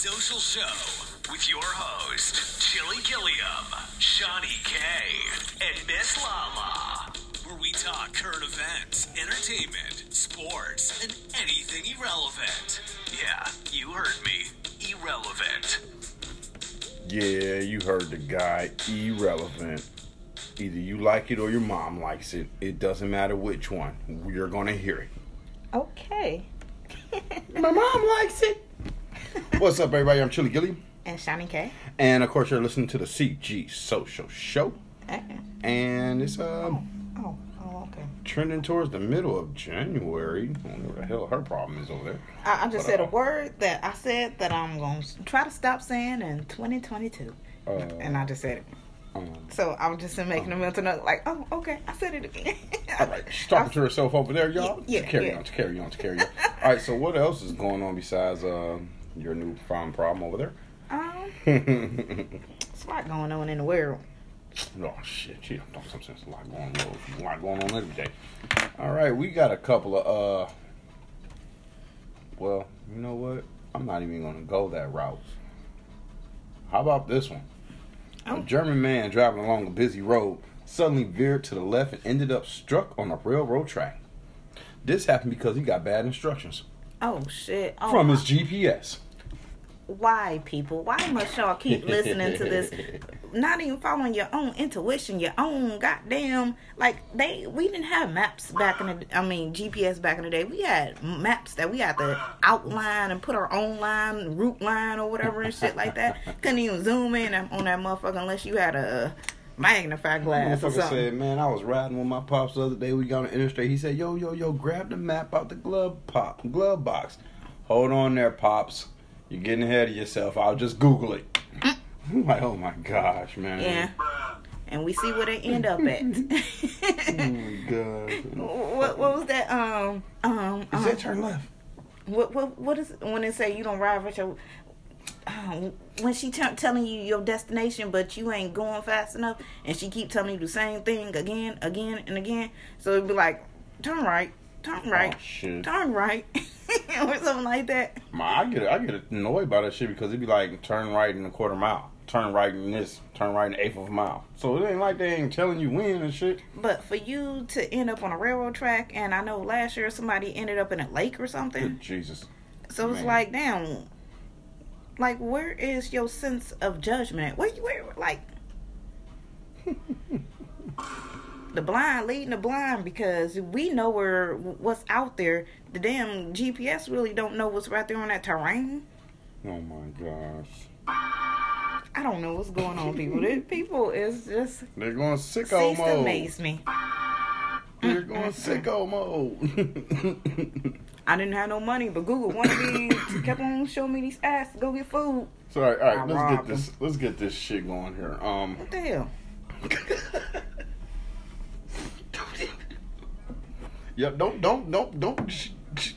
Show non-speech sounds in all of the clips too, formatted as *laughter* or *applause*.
Social Show with your host, Chili Gilliam, Shawnee K, and Miss Lala, where we talk current events, entertainment, sports, and anything irrelevant. Yeah, you heard me. Irrelevant. Yeah, you heard the guy. Irrelevant. Either you like it or your mom likes it. It doesn't matter which one. You're gonna hear it. Okay. *laughs* My mom likes it. What's up, everybody? I'm Chili Gilly. And Shiny K. And of course, you're listening to the CG Social Show. Uh-uh. And it's uh, Oh, oh, okay. trending towards the middle of January. I don't know what the hell her problem is over there. I, I just But, said a uh, word that I said that I'm going to try to stop saying in 2022. Uh, and I just said it. um, So I was just making a mental note, like, oh, okay, I said it again. *laughs* all right, she's talking to herself over there, y'all. Yeah, to carry yeah. on, to carry on, to carry on. all right, so what else is going on besides uh, your new found problem over there? Um, *laughs* it's a lot going on in the world. Oh shit, gee, don't some sense a lot going on, a lot going on every day. All right, we got a couple of uh, well, you know what? I'm not even gonna go that route. How about this one? A Oh. German man driving along a busy road suddenly veered to the left and ended up struck on a railroad track. This happened because he got bad instructions Oh, shit. Oh, from his GPS. why, people? Why must y'all keep listening to this? *laughs* Not even following your own intuition, your own goddamn like they. We didn't have maps back in the. I mean GPS back in the day. We had maps that we had to outline and put our own line, route line or whatever and shit like that. Couldn't even zoom in on that motherfucker unless you had a magnifying glass Motherfucker something. said, "Man, I was riding with my pops the other day. We got on the interstate. He said, "Yo, yo, yo, grab the map out the glove pop glove box. Hold on there, pops. You're getting ahead of yourself. I'll just Google it." *laughs* I'm like, "Oh my gosh, man." yeah, and we see where they end up at. *laughs* *laughs* Oh my god. what what was that? Um um. Is um that turn left? What what what is when they say you don't ride with your um, when she t- telling you your destination but you ain't going fast enough and she keep telling you the same thing again again and again so it'd be like turn right turn right Oh, turn right *laughs* or something like that My, I get I get annoyed by that shit because it'd be like turn right in a quarter mile, turn right in this, turn right in an eighth of a mile. So it ain't like they ain't telling you when and shit. but for you to end up on a railroad track and I know last year somebody ended up in a lake or something Good *laughs* Jesus. so it's Man. like damn like where is your sense of judgment where you where like *laughs* the blind leading the blind because we know where what's out there. The damn GPS really don't know what's right there on that terrain. Oh my gosh. I don't know what's going on, people. People is just They're going sicko mode. amaze me. They're going sicko mode. *laughs* I didn't have no money, but Google wanted me kept on showing me these ads to go get food. so all right, all right, let's get this. Let's get this shit going here. Um. What the hell? *laughs* yeah, don't, don't, don't, don't. sh- sh-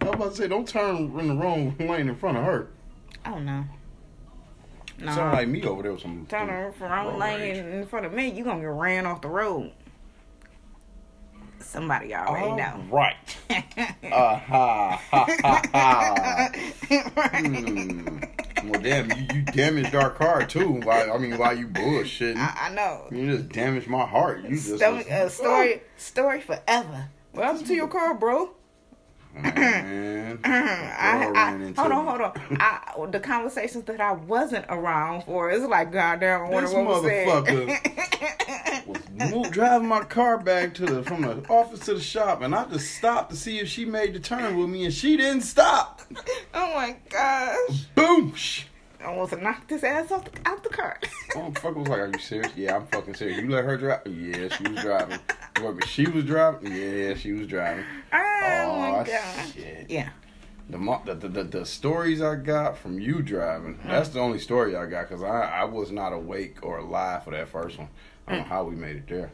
I was about to say, don't turn in the wrong lane in front of her. I don't know. No, Sound like me over there with some. turn her from wrong lane in front of me. You gonna get ran off the road. Somebody already All know. right. Uh, ha, ha, ha, ha. Hmm. Well, damn, you, you damaged our car too. While, I mean, why you bullshitting, I, I know. you just damaged my heart. You just Story, was- uh, story, story forever. What happened to your car, bro? Mm-hmm. *clears throat* Man. I, I, hold on, hold on. I, the conversations that I wasn't around for, it's like, goddamn, I wonder This what was said. *laughs* was driving my car back to the from the office to the shop, and I just stopped to see if she made the turn with me, and she didn't stop. oh my gosh. Boom! I almost knocked his ass off the, out the car. Motherfucker was like, "Are you *laughs* serious? Yeah, I'm fucking serious. You let her drive? Yeah, she was driving. What, She was driving? Yeah, she was driving. oh my Aw, gosh. shit. Yeah. The, the, the, the stories I got from you driving, that's the only story I got because I, I was not awake or alive for that first one. I don't know how we made it there.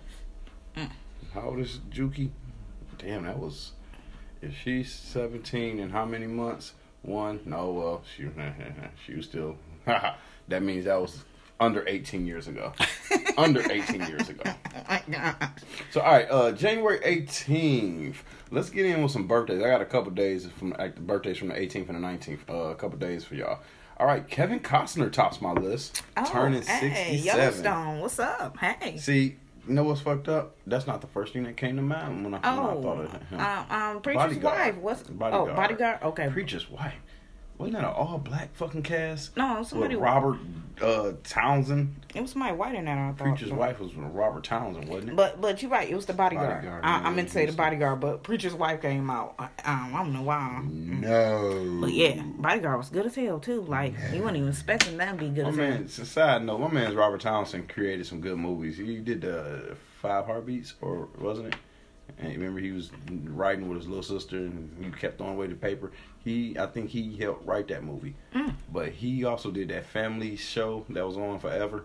Mm. How old is Juki? Damn, that was. If she's 17 in how many months? One? No, well, she, *laughs* she was still. *laughs* that means that was under 18 years ago. *laughs* under 18 years ago. So all right, uh January 18th. Let's get in with some birthdays. I got a couple days from like the birthdays from the 18th and the 19th. Uh, a couple days for y'all. All right, Kevin Costner tops my list, Oh, turning hey, 67. Yellowstone, what's up? Hey. See, you know what's fucked up? That's not the first thing that came to mind when I, when I Oh, thought of him. um, um, Preacher's Bodyguard. wife. What's Bodyguard. oh bodyguard? Okay, Preacher's wife. Wasn't that an all black fucking cast? No, somebody. With Robert uh, Townsend. It was somebody white in that. I thought. Preacher's wife was Robert Townsend, wasn't it? But but you're right. It was the bodyguard. Bodyguard, I, yeah, meant to say the bodyguard, but preacher's wife came out. I, um, I don't know why. no. But yeah, bodyguard was good as hell too. Like you weren't even expecting that to be good My as hell. man, a side note. My man's Robert Townsend created some good movies. He did the Five Heartbeats, or wasn't it? And remember, he was writing with his little sister, and he kept throwing away the paper. He, I think, he helped write that movie. Mm. But he also did that family show that was on forever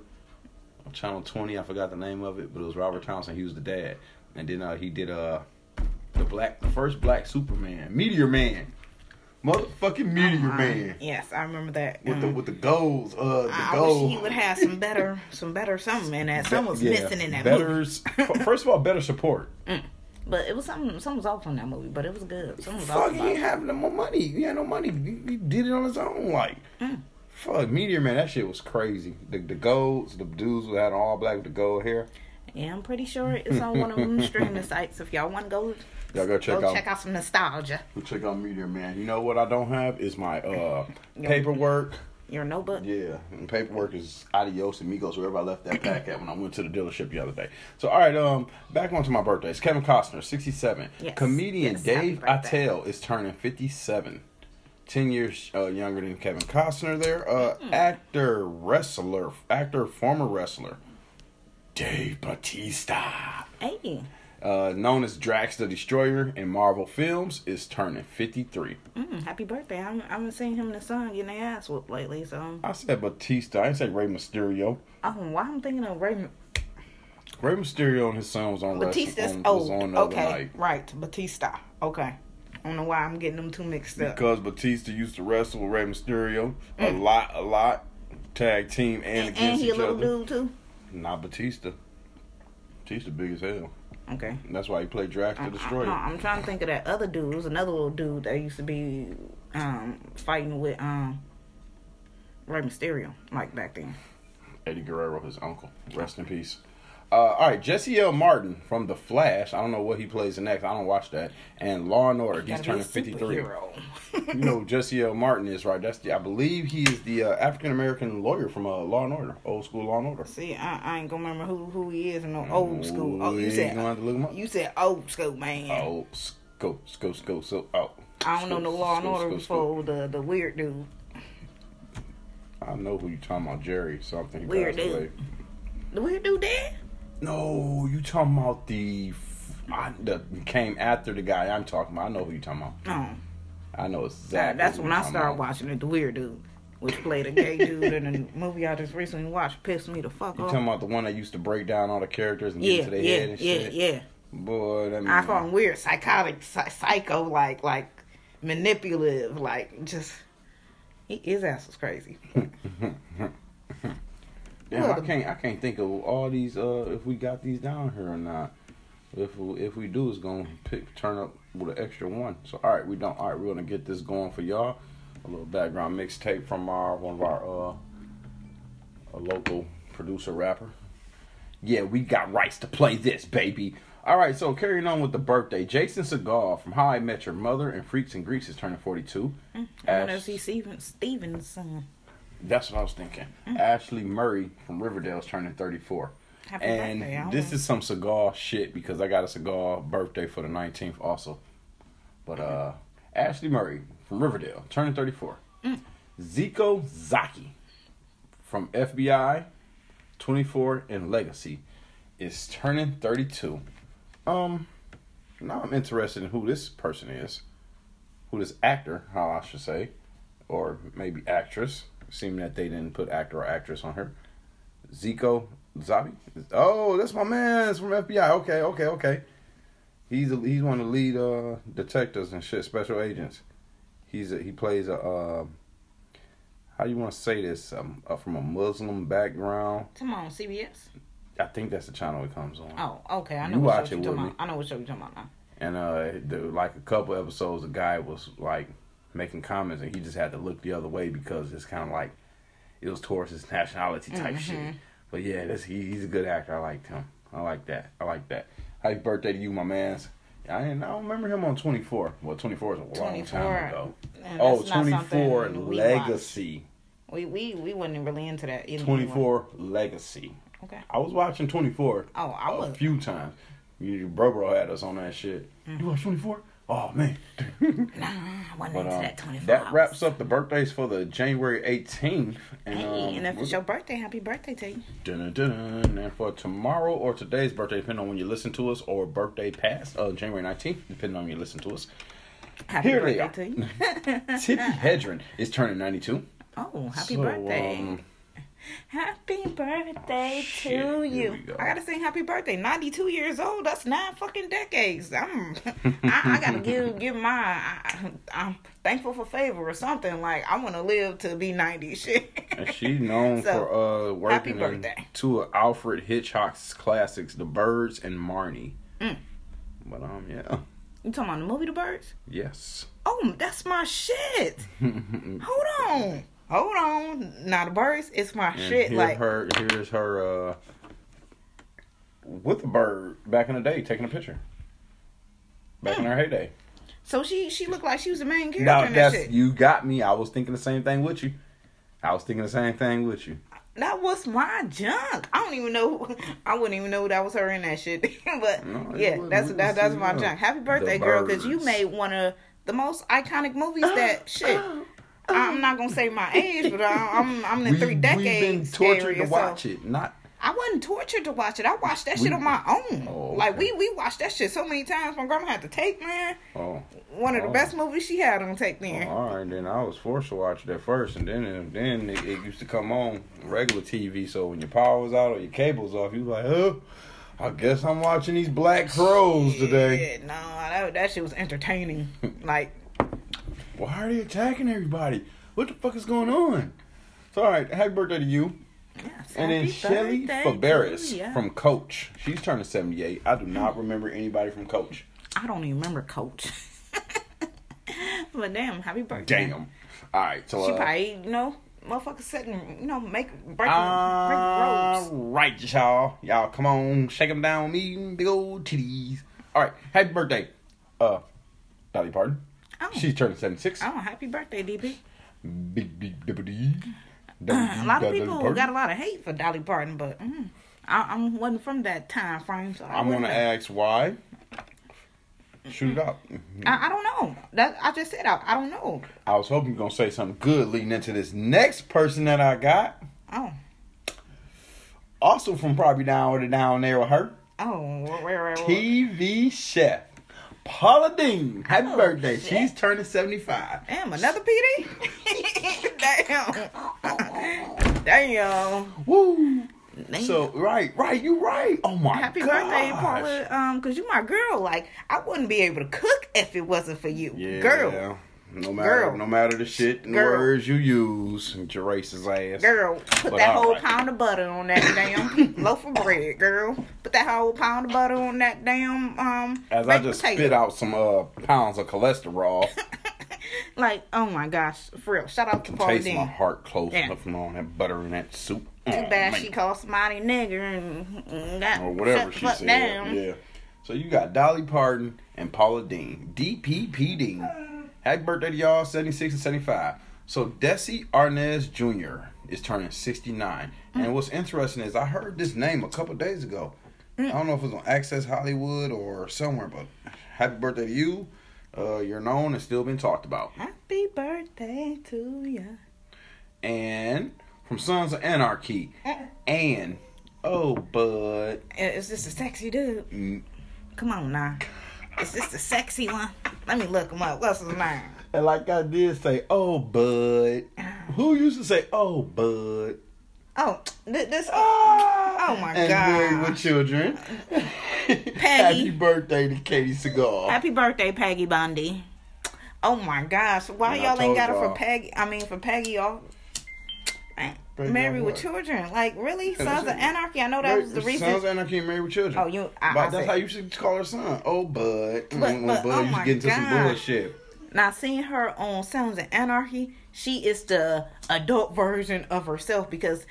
on Channel Twenty. I forgot the name of it, but it was Robert Townsend. He was the dad, and then uh, he did uh the black, the first black Superman, Meteor Man, motherfucking Meteor Uh-huh. Man. Yes, I remember that. With the Um, with the goals, uh, the I goals. wish he would have some better, some better something in that. Something was Yeah, missing in that better, movie. *laughs* First of all, better support. But it was something, something was off on that movie. But it was good. Something was Fuck, off he ain't have no more money. He had no money. He, he did it on his own. Like, Mm. fuck, Meteor Man, that shit was crazy. The the golds, the dudes who had all black with the gold hair. Yeah, I'm pretty sure it's on one of them *laughs* streaming sites. If y'all want to go, Y'all go check go out. check out some nostalgia. Go check out Meteor Man. You know what I don't have is my uh *laughs* paperwork. Your notebook. Yeah, and paperwork is adios amigos wherever I left that pack at when I went to the dealership the other day. So all right, um, back on to my birthdays. Kevin Costner, sixty-seven. Yes, Comedian yes, Dave. Attell is turning fifty-seven. Ten years uh, younger than Kevin Costner. There, uh, Hmm. actor, wrestler, actor, former wrestler, Dave Batista, Hey, uh, known as Drax the Destroyer in Marvel films, is turning fifty-three. mm, happy birthday! I haven't, I haven't seen him and his son getting their ass whooped lately. So, I said Batista. I didn't say Rey Mysterio. oh, why I'm thinking of Raymond Rey Mysterio and his son was on Batista's on, old. on the Okay, night. right, Batista. Okay, I don't know why I'm getting them two mixed up. Because Batista used to wrestle with Rey Mysterio a Mm. lot, a lot, tag team and, And, against and he a each little other. dude too. Not Batista. Batista big as hell. Okay. And that's why he played Drax the I- I- Destroyer. I'm trying to think of that other dude. It was another little dude that used to be um, fighting with um, Rey Mysterio, like back then. Eddie Guerrero, his uncle. Rest in peace. Uh, all right, Jesse L. Martin from The Flash. I don't know what he plays next. I don't watch that. And Law and Order. He's turning 53. *laughs* you know Jesse L. Martin is, right? That's the. I believe he is the uh, African American lawyer from uh, Law and Order, old school Law and Order. See, I, I ain't gonna remember who who he is in no old school. Oh, you said ain't gonna have to look him up? you said old school man. Oh, go, go, go, so, oh. I don't know no Law and Order sco- before the the weird dude. I know who you talking about, Jerry something. Weird dude. The weird dude dead? No, you talking about the, I, the came after the guy I'm talking about. I know who you talking about. No, I know exactly. that's when I started about. watching it. The weird dude, which played a gay dude in a movie I just recently watched, pissed me the fuck You off. You talking about the one that used to break down all the characters and yeah, get into their yeah, head and yeah, shit? yeah. Yeah. Boy, that I man. call him weird, psychotic, psycho, like like manipulative, like just. He, his ass was crazy. *laughs* Damn, I can't. I can't think of all these. Uh, if we got these down here or not. If we, if we do, it's gonna pick turn up with an extra one. So all right, we don't. All right, we're gonna get this going for y'all. A little background mixtape from our one of our uh, a local producer rapper. Yeah, we got rights to play this, baby. All right, so carrying on with the birthday, Jason Segel from How I Met Your Mother and Freaks and Geeks is turning forty-two. I want to Ash- see Steven Steven's son. That's what I was thinking. Ashleigh Murray from Riverdale is turning 34. Happy and birthday, this is some cigar shit because I got a cigar birthday for the 19th also. But uh Ashleigh Murray from Riverdale turning 34. Mm. Zeeko Zaki from FBI 24 and Legacy is turning 32. Um now I'm interested in who this person is. Who this actor, how I should say, or maybe actress, seeming that they didn't put actor or actress on her. Zeeko Zabi. Oh, that's my man. It's from FBI. Okay, okay, okay. He's a, he's one of the lead uh, detectives and shit, special agents. He's a, he plays a uh, how you want to say this? Um, uh, from a Muslim background. Come on, CBS. I think that's the channel it comes on. Oh, okay. I know You what watch show it you're talking about. I know what show you're talking about now. And uh, the, like a couple episodes, the guy was like making comments, and he just had to look the other way because it's kind of like it was towards his nationality type shit. But yeah, that's, he, he's a good actor. I liked him. I like that. I like that. Happy birthday to you, my man's. I didn't. I don't remember him on 24. Well, 24 is a long 24. time ago. Man, Oh, 24 something we Legacy. We we we wasn't really into that. Either 24 Legacy. Okay. I was watching 24 Oh, I a was. A few times. You, bro, bro had us on that shit. Mm-hmm. You watch 24? Oh man. Nah, I wasn't But into um, that twenty four. that wraps up the birthdays for the January 18th. And, Hey, um, and if it's your birthday, happy birthday to you. Dun, dun, dun. And for tomorrow or today's birthday, depending on when you listen to us, or birthday past uh, January 19th, depending on when you listen to us. Happy Here they birthday to you. *laughs* Tippi Hedren is turning 92. Oh, happy So, birthday. um, Happy birthday Shit, to you. I gotta sing happy birthday. 92 years old. That's nine fucking decades. I'm, *laughs* I, I gotta give give my. I, I'm thankful for favor or something. Like I want to live to be 90. *laughs* Shit. And she's known So, for uh, working in birthday. two of Alfred Hitchcock's classics, The Birds and Marnie. Mm. But um, yeah, You talking about the movie The Birds? yes. Oh, that's my shit. *laughs* Hold on. Hold on. not a birds, it's my And shit. here Like her, here's her uh, with the bird back in the day, taking a picture. Back in her heyday. so she she looked like she was the main character Now in that shit. you got me. I was thinking the same thing with you. I was thinking the same thing with you. That was my junk. I don't even know. *laughs* I wouldn't even know that was her in that shit. *laughs* but No, yeah, that's that, that's my junk. Happy birthday, girl, because you made one of the most iconic movies that *gasps* shit. I'm not gonna say my *laughs* age, but I, I'm I'm in We, three we've been decades. tortured area, to watch it. Not I wasn't tortured to watch it. I watched that We- shit on my own. Oh, Like we we watched that shit so many times. My grandma had to tape, man. oh. One of the Oh. best movies she had on tape Oh, then. all right, then I was forced to watch it at first, and then then it, it used to come on regular TV. So when your power was out or your cables off, you was like, oh, I guess I'm watching these Black Crows today. Yeah, no, that that shit was entertaining. *laughs* like Why are they attacking everybody? What the fuck is going on? So all right, happy birthday to you. yes, And then Shelley Fabares ya. from Coach. She's turning 78. I do not remember anybody from Coach. I don't even remember Coach. *laughs* but damn, happy birthday. Damn. All right, so She uh, probably, you know, motherfucker sitting, you know, make break, All break roads. right, y'all. Y'all, come on, shake them down with me, big old titties. All right, happy birthday, uh, Dolly Parton. Oh. She's turning 76. Oh, happy birthday, DP. Big, big, D. A lot of people got a lot of hate for Dolly Parton, but mm, I, I wasn't from that time frame, so I I'm gonna ask why. Shoot it up. I, I don't know. That I just said I, I don't know. I was hoping you're gonna say something good leading into this next person that I got. Oh, Also from probably down or down there with her. oh, where, where, where, TV chef. Paula Deen. Happy Oh, birthday. shit. She's turning 75. Damn, another PD? *laughs* Damn. *laughs* Damn. Woo. Damn. So right, right, you right. Oh my Happy gosh. birthday, Paula. Um, cause you my girl. Like I wouldn't be able to cook if it wasn't for you, Yeah. girl. No matter Girl. no matter the shit and Girl. words you use, Jerace's ass. Girl, put But that whole right. pound of butter on that damn *laughs* loaf of bread, girl. Put that whole pound of butter on that damn um. As I just potato. spit out some uh pounds of cholesterol, *laughs* Like, oh my gosh, for real. Shout out to Paula taste my heart close Yeah. enough from all that butter in that soup. Too Oh, bad man. she called somebody nigger and, got or whatever she said. down. Yeah. So you got Dolly Parton and Paula Deen, DPP Dean. Happy birthday to y'all, 76 and 75. So Desi Arnaz Jr. is turning 69. And what's interesting is I heard this name a couple days ago. I don't know if it was on Access Hollywood or somewhere, but happy birthday to you. Uh, you're known and still been talked about. Happy birthday to ya. And from Sons of Anarchy, and oh, bud. Is this a sexy dude? Mm. Come on now. Is this the sexy one? Let me look him up. What's his name? And like I did say, oh, bud. Ah. Who used to say, oh, bud? Oh, th- this. Oh oh my and God. married with children. *laughs* Happy birthday to Katey Sagal. Happy birthday, Peggy Bundy. Oh my gosh. Why And y'all ain't got it for. Peggy? I mean, for Peggy, y'all. Married with children. Like, really? Yeah, Sons of. Anarchy? I know that was the reason. Sons of Anarchy and Married with Children. Oh, you. I, but I that's said- how you should call her son. Oh, bud. But- when oh, but, Bud oh my get into some God. bullshit. Now seeing her on Sons of Anarchy, she is the adult version of herself because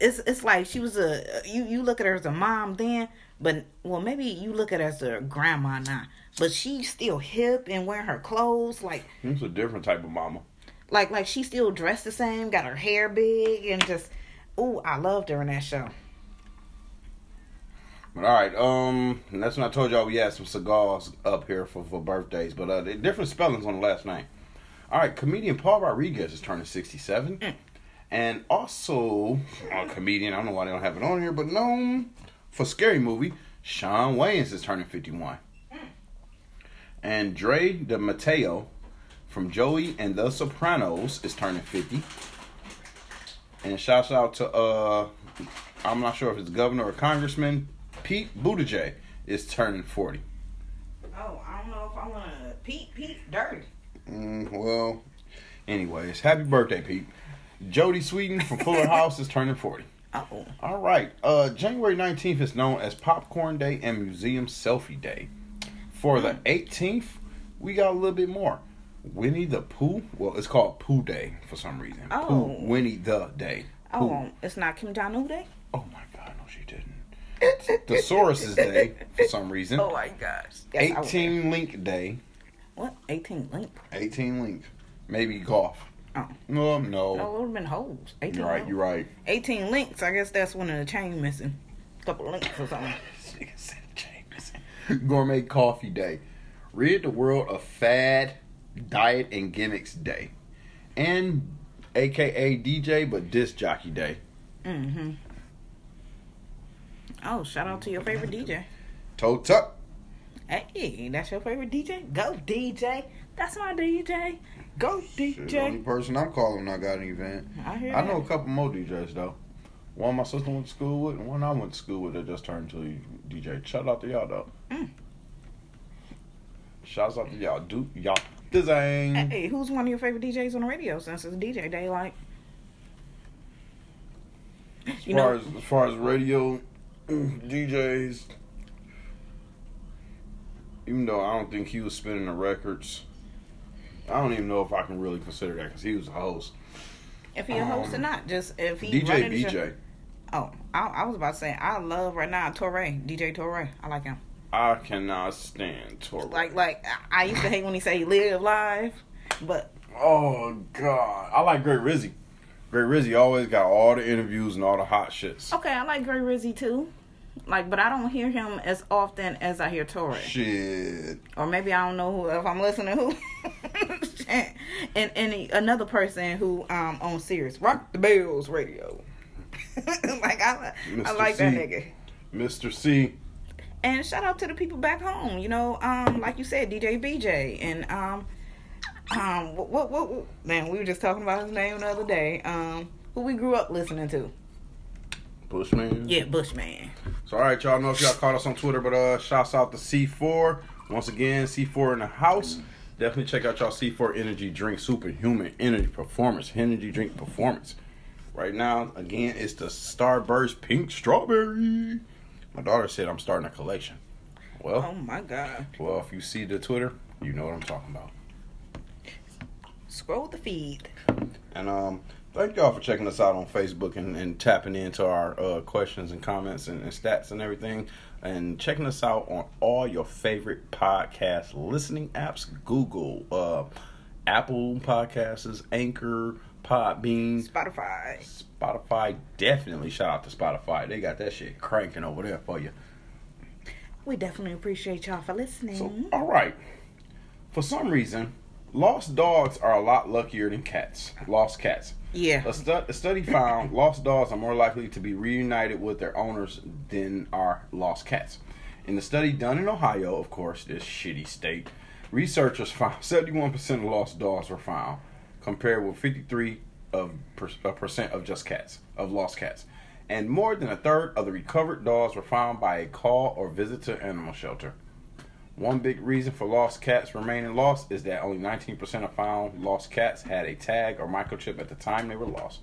it's it's like she was a you you look at her as a mom then, but well maybe you look at her as a grandma now, but she's still hip and wearing her clothes like It's a different type of mama. Like like she still dressed the same, got her hair big and just ooh I loved her in that show. But all right, um, and that's when I told y'all we had some cigars up here for, for birthdays, but uh, different spellings on the last name. All right, comedian Paul Rodriguez is turning sixty-seven, and also a comedian. I don't know why they don't have it on here, but known for scary movie, Shawn Wayans is turning fifty-one, and Drea De Matteo from Joey and The Sopranos is turning fifty. And shouts out to uh, I'm not sure if it's governor or congressman Pete Buttigieg is turning 40. Oh, I don't know if I want to Pete Pete dirty. Mm, well, anyways, happy birthday, Pete. Jodie Sweetin from Fuller *laughs* House is turning 40. Oh, All right, uh, January 19th is known as Popcorn Day and Museum Selfie Day. For the 18th, we got a little bit more. Winnie the Pooh. Well, it's called Pooh Day for some reason. Oh. Pooh, Winnie the Day. Oh, Pooh. oh, it's not Kim Jong Un Day. Oh my God, no, she didn't. Thesaurus Day for some reason. Oh my gosh. Yes, 18 Link Day. What? 18 link. 18 Link. Maybe golf. Oh. No, no. No, it would have been holes. 18 You're right, holes. you're right. 18 links. I guess that's one of the chain missing. A couple links or something. *laughs* Gourmet Coffee Day. Rid the world of fad, diet, and gimmicks day. And AKA DJ, but disc jockey day. Mm-hmm. Oh, shout out to your favorite DJ. Toe tuck. Hey, that's your favorite DJ? Go DJ. That's my DJ. Go Shit, the only person I'm calling when I got an event. I hear I know a couple more DJs though. One my sister went to school with, and one I went to school with that just turned to DJ. Shout out to y'all though. Mm. Shouts out to y'all. Do y'all design. Hey, who's one of your favorite DJs on the radio since it's DJ Day? Like, As you far know, as as far as radio mm, DJs, even though I don't think he was spinning the records, I don't even know if I can really consider that because he was a host. if he a host or um, not, just if he DJ the show- Oh, I, I was about to say I love right now Torre, DJ Torre. I like him. I cannot stand Torre. Like, like I I used to hate when he say he live live, but oh God, I like Great Rizzy. Great Rizzy always got all the interviews and all the hot shits. okay, I like Gray Rizzy too. Like, but I don't hear him as often as I hear Torre. Shit. or maybe I don't know who if I'm listening to who. *laughs* and and another person who um on Sirius Rock the Bells Radio. *laughs* like I, I Mr. like that nigga. Mr. C. And shout out to the people back home. You know, um, like you said, DJ BJ and um, um, what, what, what, what- man, we were just talking about his name the other day. Um, who we grew up listening to. Bushman. Yeah, Bushman. So all right, y'all know if y'all caught us on Twitter, but uh, shouts out to C4 once again. C4 in the house. Definitely check out y'all C4 Energy Drink Superhuman Energy Performance Energy Drink Performance. Right now, again, it's the Starburst Pink Strawberry. My daughter said I'm starting a collection. Well, Oh my God. well, if you see the Twitter, you know what I'm talking about. Scroll the feed. And um, thank y'all for checking us out on Facebook and, and tapping into our uh, questions and comments and, and stats and everything. And checking us out on all your favorite podcast listening apps Google, uh, Apple Podcasts, Anchor, Podbean, Spotify. Spotify. Definitely shout out to Spotify. They got that shit cranking over there for you. We definitely appreciate y'all for listening. So, all right. For some reason, lost dogs are a lot luckier than cats. Lost cats. yeah. A, stu- a study found *coughs* lost dogs are more likely to be reunited with their owners than are lost cats. In the study done in Ohio, of course, this shitty state, researchers *laughs* found 71% of lost dogs were found, compared with 53 of per- percent of just cats of lost cats, and more than a third of the recovered dogs were found by a call or visit to animal shelter. One big reason for lost cats remaining lost is that only 19% of found lost cats had a tag or microchip at the time they were lost.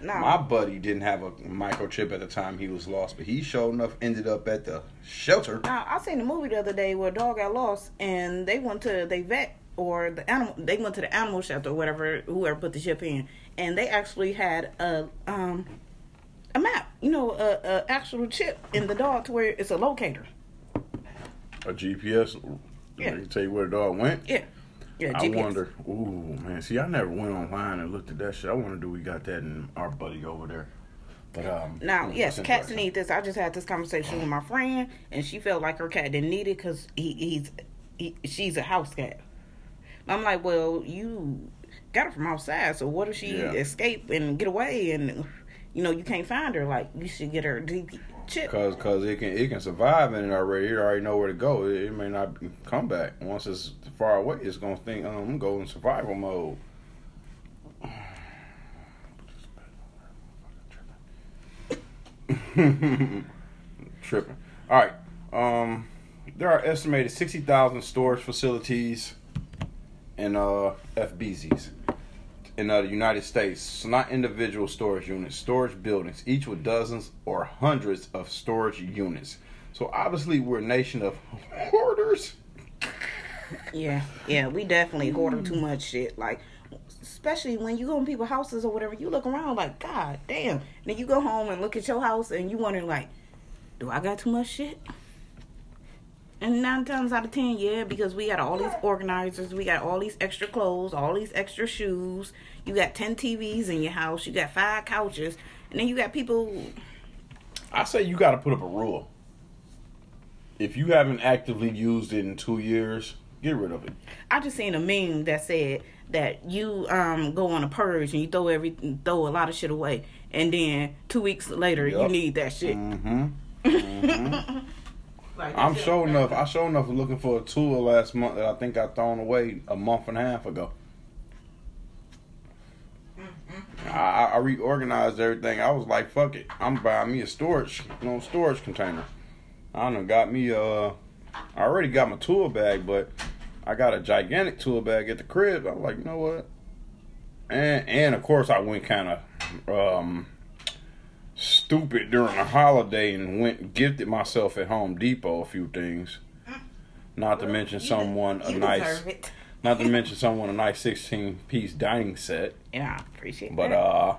Now, My buddy didn't have a microchip at the time he was lost, but he sure enough ended up at the shelter. Now I seen a movie the other day where a dog got lost and they went to they vet or the animal. They went to the animal shelter or whatever, whoever put the chip in, and they actually had a um a map. You know, a, a actual chip in the dog to where it's a locator. A GPS. Yeah. Can tell you where the dog went. Yeah. Yeah, I GPS. wonder. Ooh, man. See, I never went online and looked at that shit. I wonder do we got that in our buddy over there. But um. Now, yes, cats need this. I just had this conversation with my friend, and she felt like her cat didn't need it because he, he's he, she's a house cat. I'm like, well, you got her from outside, so what if she Yeah. escape and get away, and you know you can't find her? Like, you should get her DP chip. Cause, cause it can it can survive in it already. It already know where to go. It, it may not come back once it's far away. It's gonna think um go in survival mode. *sighs* Tripping. All right. Um, there are estimated sixty thousand storage facilities in uh FBZs in uh, the United States. So not individual storage units, storage buildings, each with dozens or hundreds of storage units. So obviously we're a nation of hoarders. Yeah, yeah, we definitely hoard too much shit. Like, especially when you go in people's houses or whatever, you look around like, God damn. And Then you go home and look at your house and you wonder like, do I got too much shit? And nine times out of ten, yeah, because we got all these organizers, we got all these extra clothes, all these extra shoes. You got ten TVs in your house, you got five couches, and then you got people. I say you got to put up a rule. If you haven't actively used it in two years, get rid of it. I just seen a meme that said that you um go on a purge and you throw every throw a lot of shit away, and then two weeks later you need that shit. Mm-hmm. *laughs* Like, I'm sure enough. I sure enough was looking for a tool last month that I think I thrown away a month and a half ago. I, I reorganized everything. I was like, "Fuck it, I'm buying me a storage, you know, storage container." I done got me uh, I already got my tool bag, but I got a gigantic tool bag at the crib. I was like, you know what? And and of course I went kind of um stupid during the holiday and went and gifted myself at Home Depot a few things. Not to mention someone a nice, not to mention someone a nice sixteen piece dining set. Yeah, I appreciate But that. uh,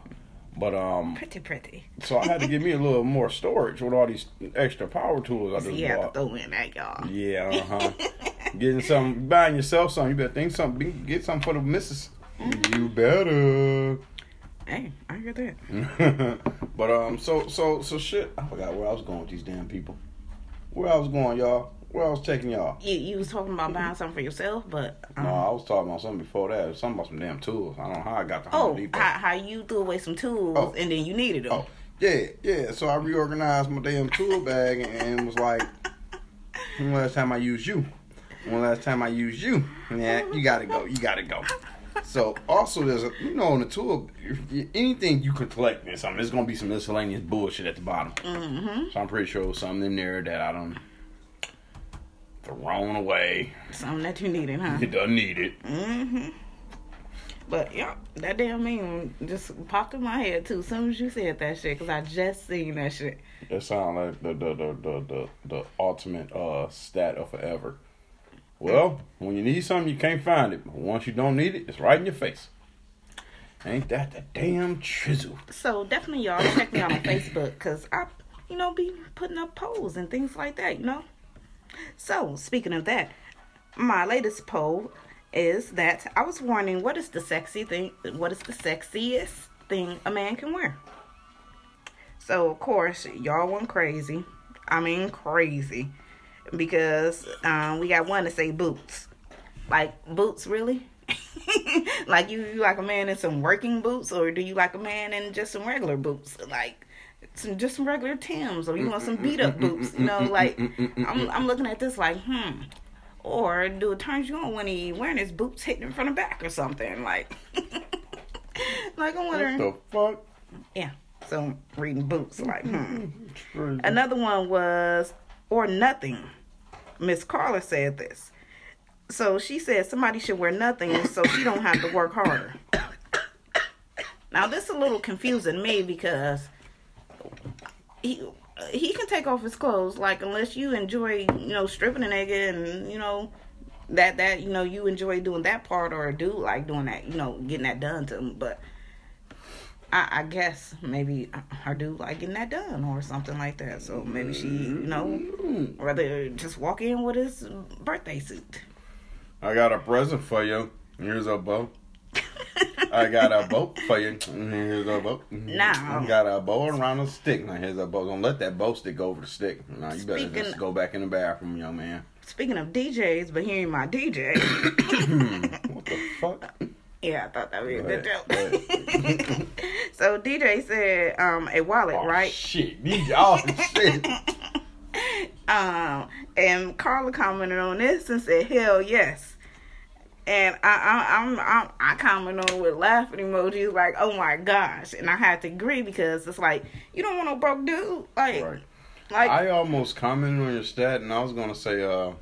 but um, pretty, pretty. so I had to give me a little more storage with all these extra power tools I *laughs* just you have to throw in that, y'all. Yeah, uh huh. *laughs* Getting some, buying yourself something. You better think something. Get something for the missus. You better. Hey, I hear that. *laughs* but um, so so so shit. I forgot where I was going with these damn people. Where I was going, y'all. Where I was taking y'all. You you was talking about buying something for yourself, but um, No, I was talking about something before that. Something about some damn tools. I don't know how I got to Home oh, Depot. how, how you threw away some tools Oh. and then you needed them. Oh, yeah, yeah. So I reorganized my damn tool bag and was like, when last time I used you? When last time I used you? Yeah, you gotta go. You gotta go. So also there's a you know on the tool anything you could collect in something there's gonna be some miscellaneous bullshit at the bottom. Mm-hmm. So I'm pretty sure there's something in there that I don't thrown away. Something that you needed, huh? It doesn't need it. Mm-hmm. But yeah, that damn meme just popped in my head too. As soon as you said that shit, because I just seen that shit. it sound like the the, the the the the ultimate uh stat of forever. Well, when you need something, you can't find it. But once you don't need it, it's right in your face. Ain't that the damn chisel? So definitely y'all check me out on Facebook because I, you know, be putting up polls and things like that, you know. So speaking of that, my latest poll is that I was wondering what is the sexy thing, what is the sexiest thing a man can wear. So of course y'all went crazy. I mean crazy because um, we got one to say boots. Like boots, really? *laughs* like you, you like a man in some working boots, or do you like a man in just some regular boots, like some just some regular Tims, or you want some beat up boots? You know, like I'm I'm looking at this like hmm. Or do it turns you on when he wearing his boots hitting from the back or something like? like I'm wondering. What the fuck? Yeah. So reading boots like hmm. Another one was or nothing. Miss Carla said this. So she said somebody should wear nothing so she don't have to work harder. Now this is a little confusing me because he he can take off his clothes like unless you enjoy you know stripping a nigga and you know that that you know you enjoy doing that part or do like doing that you know getting that done to him but I, I guess maybe her dude like getting that done or something like that so maybe she you know rather just walk in with his birthday suit I got a present for you. Here's a bow. I got a bow for you. Here's a bow. Now- I got a bow around a stick. Now here's a bow. Don't let that bow stick go over the stick. Now you better Speaking- just go back in the bathroom, young man. speaking of DJs but hearing my DJ *coughs* what the fuck? Yeah I thought that would be a joke *laughs* so DJ said um a wallet Oh, right Shit. These oh *laughs* shit. Um, and Carla commented on this and said, "Hell yes." And I, I, I'm, I'm, I commented on with laughing emojis, like, "Oh my gosh!" And I had to agree because it's like you don't want no broke dude, like, Right. like I almost commented on your stat, and I was gonna say, uh,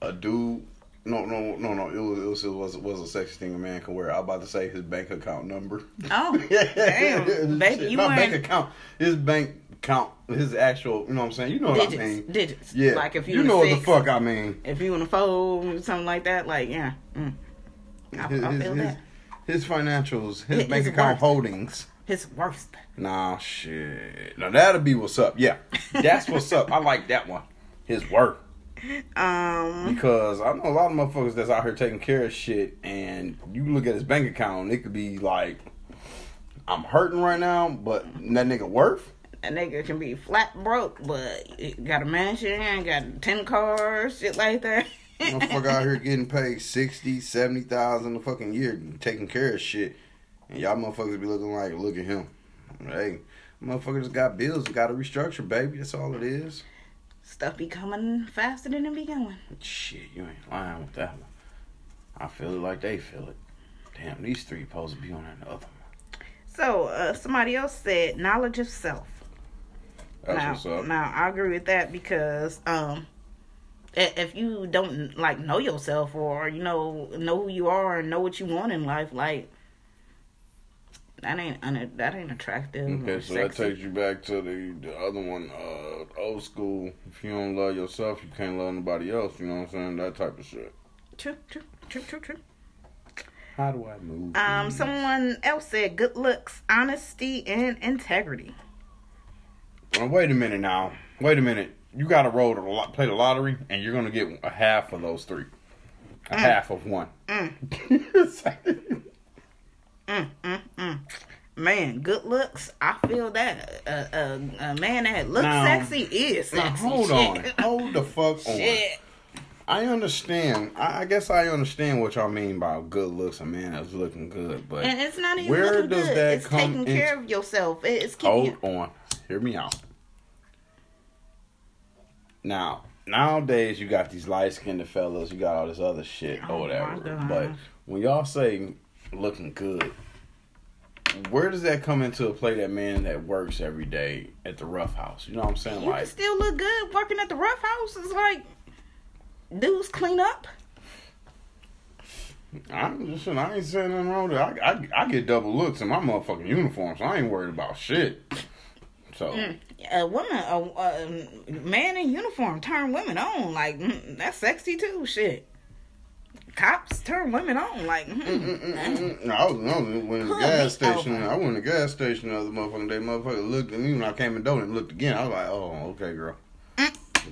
a dude. No, no, no, no. It was it was it was, was a sexy thing a man can wear. I was about to say his bank account number. oh *laughs* damn, baby, you not wearing bank account. His bank account. His actual. You know what I'm saying? You know what I mean? digits. Yeah. like if you, you know what the fuck I mean. if you in a fold, something like that, like yeah, mm. I, His, I his, feel his, that. his financials, his His- bank account worth. holdings. His worst. Nah, shit. Now that'll be what's up. Yeah, *laughs* that's what's up. I like that one. His work. Um, Because I know a lot of motherfuckers that's out here taking care of shit, and you look at his bank account, and it could be like, I'm hurting right now, but that nigga worth. a nigga can be flat broke, but got a mansion, got ten cars, shit like that. Motherfucker out here *laughs* getting paid 60, 70,000 a fucking year, taking care of shit, and y'all motherfuckers be looking like, look at him. Hey, motherfuckers got bills, got to restructure, baby. That's all it is. Stuff be coming faster than it be going. Shit, you ain't lying with that one. I feel it like they feel it. Damn, these three supposed to be on that other one. So uh, somebody else said knowledge of self. That's now, now I agree with that because um, if you don't like know yourself or you know know who you are and know what you want in life, like that ain't un- that ain't attractive. Okay, or so that sexy. takes you back to the the other one, uh, old school. If you don't love yourself, you can't love nobody else. You know what I'm saying? That type of shit. True, true, true, true, true. How do I move? Um, these? someone else said good looks, honesty, and integrity. Well, wait a minute now. Wait a minute. You got to roll the lot, play the lottery, and you're gonna get a half of those three. A half of one. Mm, *laughs* mm, mm. Man, good looks. I feel that a, a, a man that looks Now- sexy is now sexy. hold Shit. on. *laughs* Hold the fuck on. Shit. I understand. I, I guess I understand what y'all mean by good looks. A man that's looking good, but And it's not even Where does good. that it's come taking in- care of yourself. It's keeping hold on. Hear me out. Now, nowadays you got these light skinned fellas, you got all this other shit Oh, or whatever. But when y'all say looking good, where does that come into a play? That man that works every day at the rough house, you know what I'm saying? you like, can still look good working at the rough house. It's like dudes clean up. I, listen, I ain't saying nothing wrong with it. I, I, I get double looks in my motherfucking uniform, so I ain't worried about shit. So, Mm. A woman, a, a man in uniform turn women on. Like mm, that's sexy too. Shit. Cops turn women on. Like hmm. mm, mm, mm, mm. No, I was, I was went in the gas station. over. I went to the gas station the other motherfucking day. Motherfucker looked at me when I came in door and looked again. I was like, oh, okay, girl.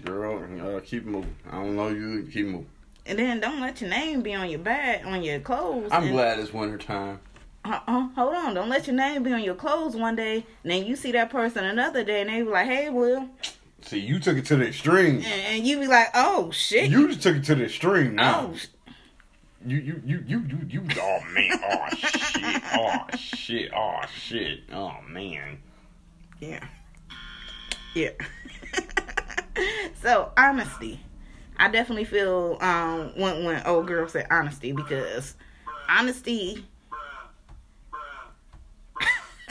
Girl, uh, keep moving. I don't know you. Keep moving. and then don't let your name be on your bag on your clothes. I'm and- glad it's winter time. Uh-uh, hold on. Don't let your name be on your clothes one day. And then you see that person another day and they be like, hey, Will. See, you took it to the extreme. And, and you be like, oh, shit. You just took it to the extreme now. oh, You, you, you, you, you, you. Oh man. Oh shit. Oh shit. Oh shit. Oh man. yeah. Yeah. *laughs* so, honesty. I definitely feel um when, when old girl said honesty because honesty.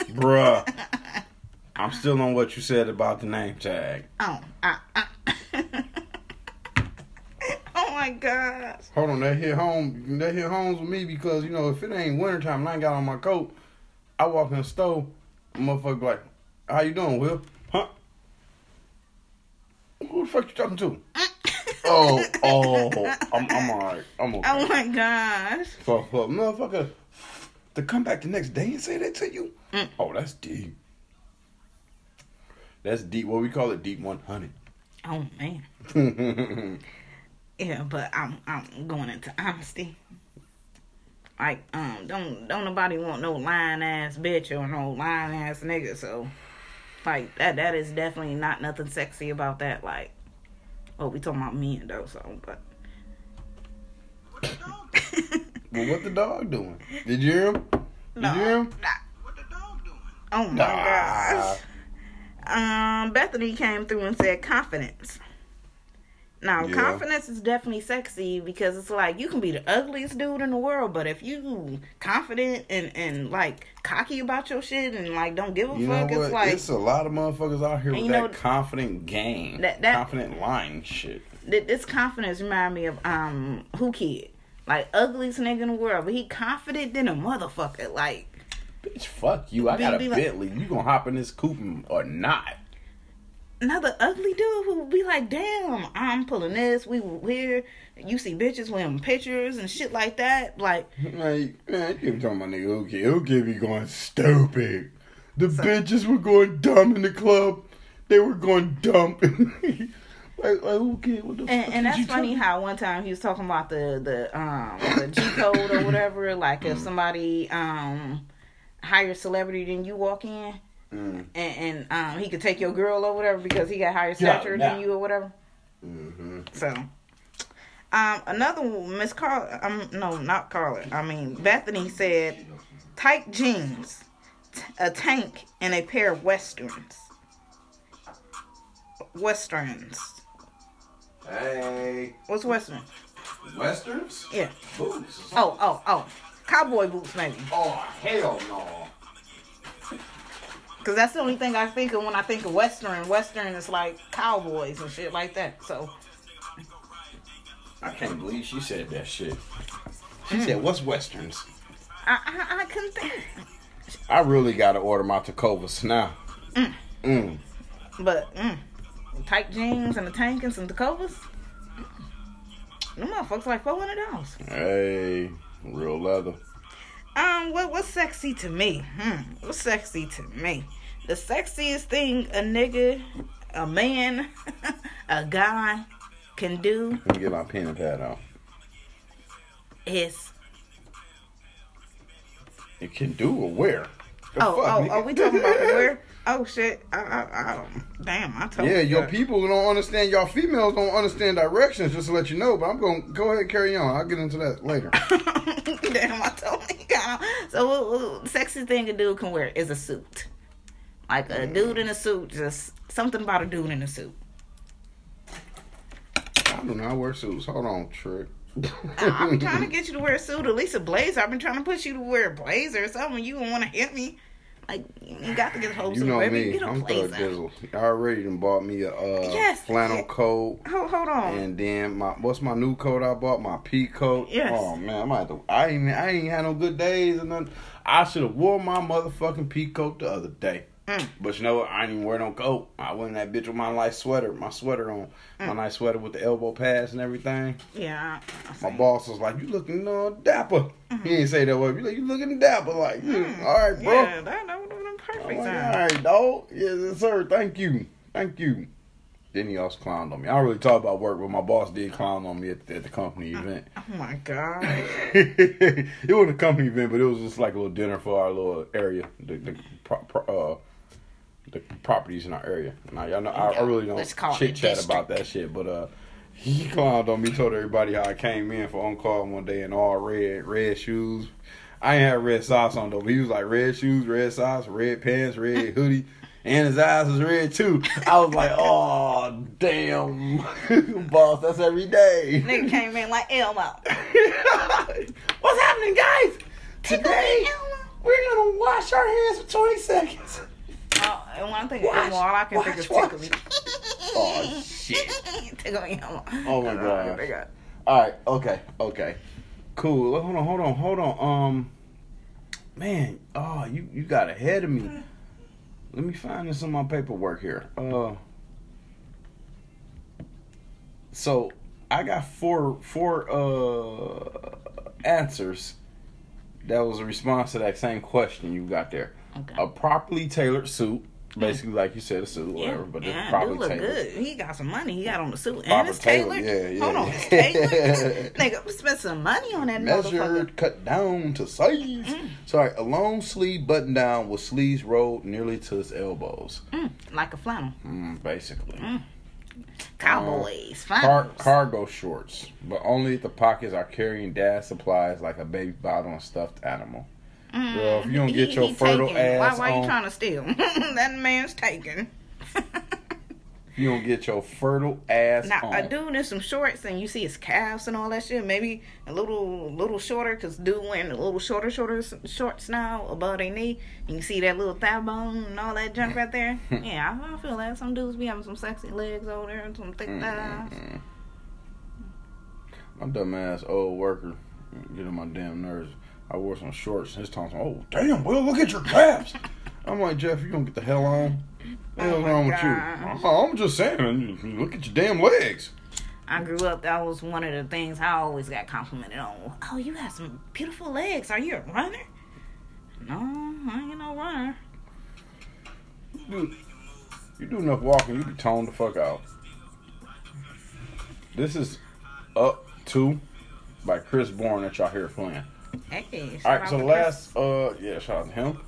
*laughs* Bruh. I'm still on what you said about the name tag. Oh, I, I, *laughs* my gosh. Hold on, that hit home. That hit homes with me because you know if it ain't wintertime and I ain't got on my coat, I walk in the store, motherfucker be like, "How you doing, Will? Huh? Who the fuck you talking to? *laughs* Oh, oh, I'm, I'm alright. I'm okay. Oh my gosh. For, for a motherfucker to come back the next day and say that to you, Mm. oh, that's deep. That's deep. What we call it, deep one hundred. Oh man. *laughs* Yeah, but I'm I'm going into honesty. Like, um, don't don't nobody want no lying ass bitch or no lying ass nigga. So, like that that is definitely not nothing sexy about that. Like, oh, we talking about men though. So, but *laughs* well, what the dog doing? Did you hear him? Did no, you hear him? nah. What the dog doing? Oh my Nah. gosh. Um, Bethany came through and said confidence. Now, Yeah. confidence is definitely sexy because it's like you can be the ugliest dude in the world, but if you confident and and like cocky about your shit and like don't give a You fuck, it's like it's a lot of motherfuckers out here with you know- that confident game, That- that- confident lying shit. th- this confidence remind me of um who kid, like ugliest nigga in the world, but he confident than a motherfucker. Like Bitch, fuck you. I Be- got a be like- Bentley. You gonna hop in this coupe or not? Another ugly dude who would be like, damn, I'm pulling this. We were here. You see bitches with them pictures and shit like that. Like, Man, man, you talking about nigga okay, okay be going stupid. The bitches were going dumb in the club. They were going dumb. *laughs* like, like okay, what the and, fuck and that's funny how one time he was talking about the the um the G code or whatever. Like if somebody um higher celebrity than you walk in, Mm. and, and um he could take your girl or whatever because he got higher Get out stature now. than you or whatever. Mhm. So, um, another Miss Carla, um, no, not Carla. I mean, Bethany said, tight jeans, t- a tank, and a pair of westerns. Westerns. Hey, What's western? westerns, Yeah. boots. Oh, oh, oh. Cowboy boots, maybe. oh hell no. Because that's the only thing I think of when I think of western. Western is like cowboys and shit like that. So, I can't believe she said that shit. She said, "What's westerns?" I, I, I couldn't think. I really gotta order my Tecovas now. Mm. But, mm, tight jeans and a tank and some Tecovas. Them motherfuckers like four hundred dollars. Hey, real leather. Um, what what's sexy to me? Hmm, what's sexy to me? The sexiest thing a nigga, a man, *laughs* a guy can do Let me get my pen and pad out. is It can do or where? The oh fuck, oh nigga? oh we talking about where? *laughs* Oh shit! I, I, I, damn, I told Yeah, you. your people don't understand. Y'all females don't understand directions. Just to let you know, but I'm gonna go ahead and carry on. I'll get into that later. *laughs* Damn, I told *laughs* you. So, what, what, sexy thing a dude can wear is a suit. Like a mm. dude in a suit, just something about a dude in a suit. I do not wear suits. Hold on, trick. I'm trying to *laughs* get you to wear a suit, at least a blazer. I've been trying to push you to wear a blazer or something. You don't want to hit me. Like, you got to get a whole You know me. Get a I'm thug dizzle. I already done bought me a uh, Yes. flannel coat. Hold, hold on. And then my what's my new coat I bought? My pea coat. Yes. Oh man, I might have to, I ain't I ain't had no good days and nothing. I should have wore my motherfucking pea coat the other day. Mm. But you know what? I didn't even wear no coat. I went in that bitch with my nice sweater, my sweater on, Mm. my nice sweater with the elbow pads and everything. yeah. My boss was like, "You looking uh, dapper." He didn't say that word. You like, you looking dapper? Like, "Hmm, all right, bro. Mm-hmm. Yeah, perfect. like, time. all right, dog. Yes, sir. Thank you. Thank you. Then he also clowned on me. I don't really talk about work, but my boss did clown on me at, at the company event. Oh my god. *laughs* it wasn't a company event, but it was just like a little dinner for our little area, the the, pro, pro, uh, the properties in our area. Now y'all know I, I really don't chit chat about that shit, but uh, he clowned on me. Told everybody how I came in for on call one day in all red, red shoes. I ain't had red socks on though, but he was like red shoes, red socks, red pants, red *laughs* hoodie. And his eyes was red too. I was like, "Oh damn, *laughs* boss, that's every day." Nigga came in like Elmo. *laughs* What's happening, guys? Today we're gonna wash our hands for 20 seconds. Oh, and when I think Watch, of Elmo, all I can think watch, of is tickle me. Oh shit! tickle me Elmo. Oh my That's all I God. All right, okay, okay, cool. Hold on, hold on, hold on. Um, man, oh, you you got ahead of me. Let me find this in my paperwork here. Uh, so I got four four uh answers. That was a response to that same question you got there. Okay. A properly tailored suit, basically like you said, a suit, whatever, but it's yeah, dude look tailored. good. He got some money. He got on the suit and it's tailored. tailored, yeah, Hold yeah. on, it's *laughs* tailored. Nigga, spent some money on that. Measured, cut down to size. Mm. Sorry, a long sleeve button down with sleeves rolled nearly to his elbows. Mm, like a flannel. Mm, basically. Cowboys, Car- cargo shorts, but only if the pockets are carrying dad supplies like a baby bottle and stuffed animal. Mm-hmm. Girl, if you don't get your fertile taken. ass Why, why on, you trying to steal? *laughs* that man's taken. if you don't get your fertile ass Now, on. a dude in some shorts and you see his calves and all that shit, maybe a little little shorter, because dude wearing a little shorter, shorter shorts now above their knee. And you see that little thigh bone and all that junk right there. *laughs* yeah, I, I feel that. Some dudes be having some sexy legs over there and some thick mm-hmm. thighs. Mm-mm. My dumb ass old worker get on my damn nerves. I wore some shorts. His tongue, oh damn, Will, look at your calves. *laughs* I'm like Jeff, you gonna get the hell on? What the Oh wrong with God. you? Uh-huh, I'm just saying, look at your damn legs. I grew up, that was one of the things I always got complimented on. Oh, you have some beautiful legs. Are you a runner? No, I ain't no runner. Dude, you do enough walking, you be toned the fuck out. This is Up To by Chris Bourne that y'all hear playing. Hey, All right, so last, uh, yeah, shout out to him.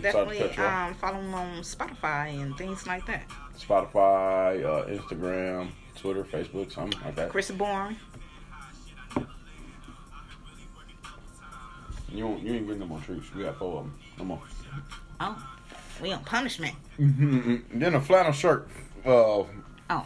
Definitely um, follow him on Spotify and things like that. Spotify, uh, Instagram, Twitter, Facebook, something like that. Chris Bourne. You you ain't getting no more treats. We got four of them. No more. Oh, we on punishment. *laughs* then a flannel shirt. Uh, oh.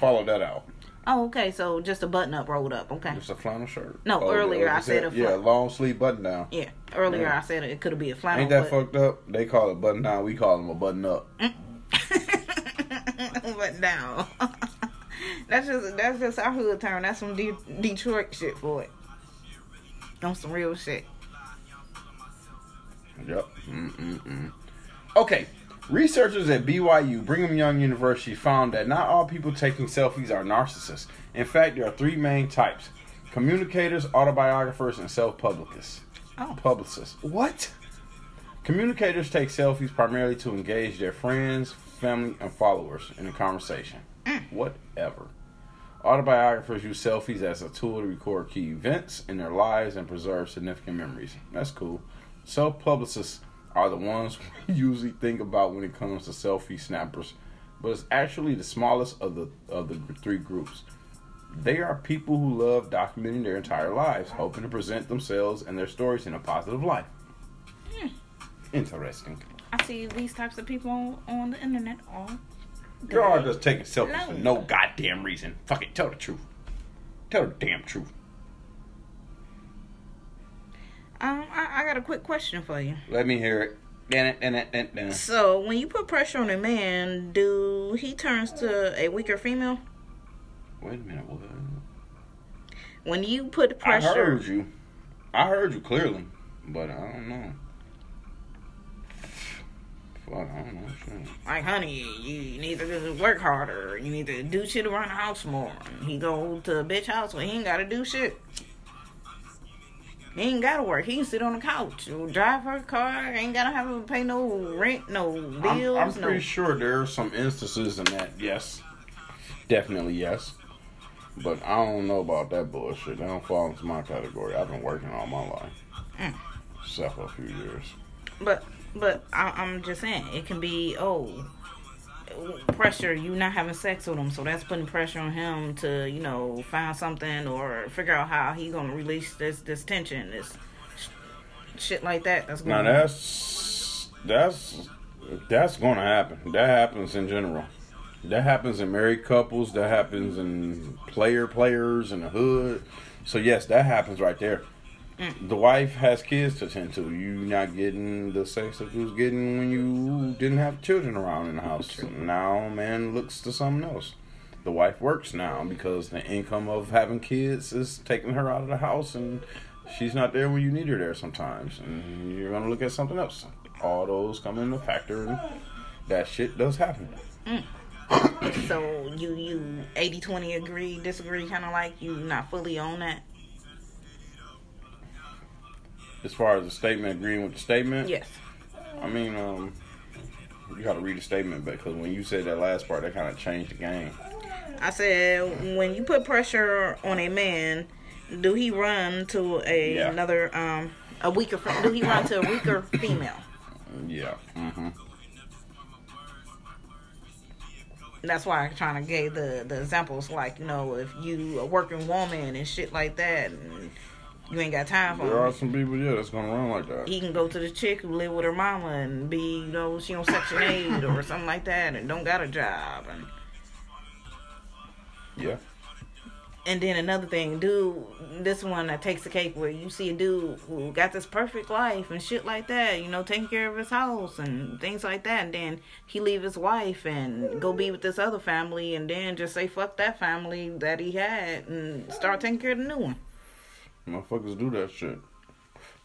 follow that out. Oh, okay. So just a button up, rolled up. Okay. It's a flannel shirt. No, Oh, earlier yeah, I said a yeah, long sleeve button down. Yeah. Earlier Yeah. I said it could be a flannel. Ain't that but- fucked up? They call it button down. We call them a button up. Mm. *laughs* but down. *laughs* that's just that's just our hood term. That's some De- Detroit shit for it. On some real shit. Yep. Mm-mm-mm. Okay. Researchers at BYU Brigham Young University found that not all people taking selfies are narcissists. In fact, there are three main types: communicators, autobiographers, and self-publicists. Oh. Publicists. What? Communicators take selfies primarily to engage their friends, family, and followers in a conversation. Mm. Whatever. Autobiographers use selfies as a tool to record key events in their lives and preserve significant memories. That's cool. Self publicists are the ones we *laughs* usually think about when it comes to selfie snappers, but it's actually the smallest of the of the three groups. They are people who love documenting their entire lives, hoping to present themselves and their stories in a positive light. Hmm. Interesting. I see these types of people on, the internet all You're all just taking selfies for no goddamn reason. Fuck it, tell the truth. Tell the damn truth. Um, I, I got a quick question for you. Let me hear it. So, when you put pressure on a man, do he turns to a weaker female? Wait a minute, what? When you put pressure, I heard you. I heard you clearly, but I don't know. Fuck, I don't know. Shit. like, honey, you need to work harder. You need to do shit around the house more. He go to a bitch house where he ain't got to do shit. He ain't gotta work. He can sit on the couch, drive her car. Ain't gotta have to pay no rent, no I'm, I'm pretty no. sure there are some instances in that. Yes, definitely yes. But I don't know about that bullshit. That don't fall into my category. I've been working all my life, Mm. except for a few years. But but I, I'm just saying it can be oh pressure. You not having sex with him, so that's putting pressure on him to you know find something or figure out how he gonna release this this tension, this sh- shit like that. That's Now going. that's that's that's gonna happen. That happens in general. That happens in married couples. That happens in player players in the hood. So yes, that happens right there. Mm. The wife has kids to tend to. You not getting the sex that you was getting when you didn't have children around in the house. Now man looks to something else. The wife works now because the income of having kids is taking her out of the house and she's not there when you need her there sometimes. And you're gonna look at something else. All those come into factor and that shit does happen. *coughs* so you you 80-20 agree, disagree, kind of like you not fully on that. As far as the statement, agreeing with the statement. Yes. I mean, um, you got to read the statement but because when you said that last part, that kind of changed the game. I said when you put pressure on a man, do he run to a Yeah. another um a weaker? Do he run to a weaker female? Yeah. Mm-hmm. That's why I'm trying to give the the examples like you know if you a working woman and shit like that and you ain't got time for There are some people, yeah, that's gonna run like that. He can go to the chick who live with her mama and be, you know, she on Section 8 or something like that and don't got a job. And Yeah. And then another thing, dude, this one that takes the cake where you see a dude who got this perfect life and shit like that, you know, taking care of his house and things like that. And then he leave his wife and go be with this other family and then just say fuck that family that he had and start taking care of the new one. Motherfuckers do that shit.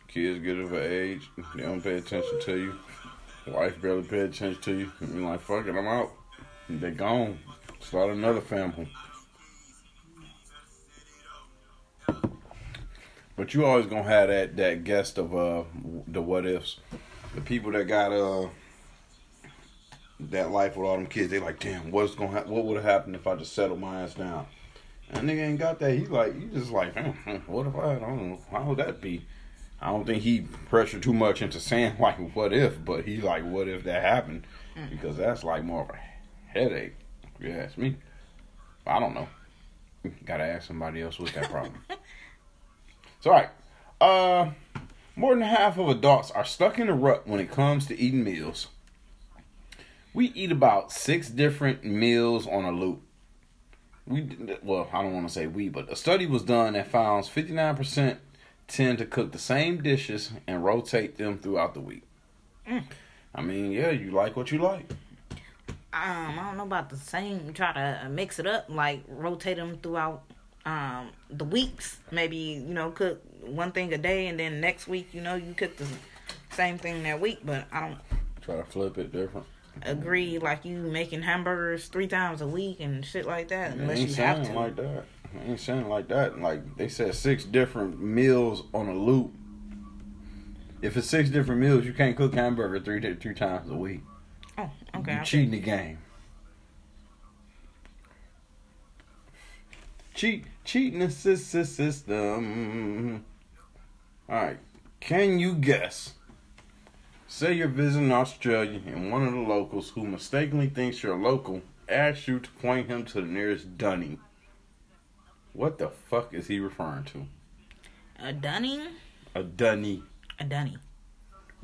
Kids get of age, they don't pay attention to you. Wife barely pay attention to you. You're like, fuck it, I'm out. They gone. Start another family. But you always gonna have that that guest of uh the what ifs. The people that got uh that life with all them kids, they like, damn, what's gonna ha- what would have happened if I just settled my ass down? That nigga ain't got that. He's like, he just like, hmm, hmm, what if I, I don't know, how would that be? I don't think he pressured too much into saying *laughs* like, what if, but he like, what if that happened? Because that's like more of a headache, if you ask me. I don't know. Gotta ask somebody else with that problem. *laughs* so, all right. Uh, more than half of adults are stuck in a rut when it comes to eating meals. We eat about six different meals on a loop we well, I don't want to say we, but a study was done that found 59% tend to cook the same dishes and rotate them throughout the week. Mm. I mean, yeah, you like what you like. Um, I don't know about the same. Try to mix it up, like rotate them throughout um the weeks. Maybe you know cook one thing a day, and then next week you know you cook the same thing that week. But I don't Try to flip it different. Agree like you making hamburgers three times a week and shit like that unless you have saying to. like that. It ain't saying like that. Like they said, six different meals on a loop. If it's six different meals, you can't cook hamburger three three times a week. oh, okay. You I cheating the game. Cheat, cheating the sys- sys- system. All right, can you guess? Say you're visiting Australia and one of the locals who mistakenly thinks you're a local asks you to point him to the nearest dunny. What the fuck is he referring to? A dunny, A dunny. a dunny.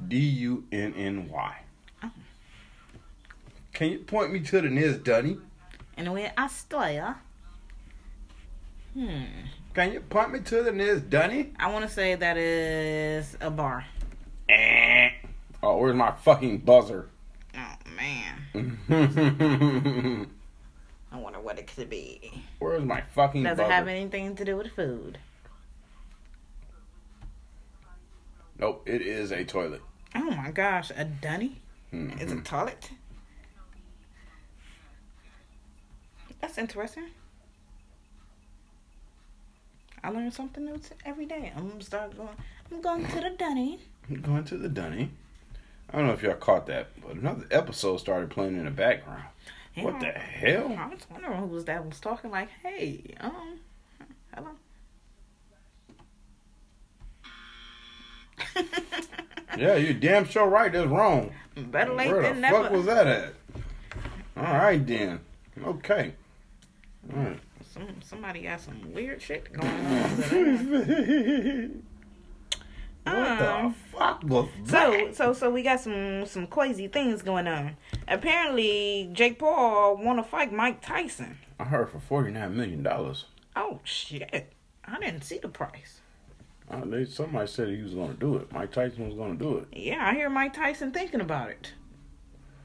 D U N N Y. Oh. Can you point me to the nearest dunny? And we're Australia. Hmm. Can you point me to the nearest dunny? I want to say that is a bar. Eh. Oh, where's my fucking buzzer? Oh man, *laughs* I wonder what it could be. Where's my fucking buzzer? Does buzzer? it have anything to do with food? Nope, it is a toilet. Oh my gosh, a dunny? Mm-hmm. It's a toilet? That's interesting. I learn something new every day. I'm start going. I'm going to the dunny. I'm going to the dunny. I don't know if y'all caught that, but another episode started playing in the background. What the hell? I was wondering who was that was talking like, hey, um, hello. *laughs* Yeah, you damn sure right. That's wrong. Better late Where than the fuck was that at? All right then. Okay. All right. Some somebody got some weird shit going on. *laughs* *laughs* what Um, the fuck was So that? so so we got some some crazy things going on. Apparently, Jake Paul want to fight Mike Tyson. I heard for forty nine million dollars. Oh shit! I didn't see the price. Uh, they somebody said he was going to do it. Mike Tyson was going to do it. Yeah, I hear Mike Tyson thinking about it.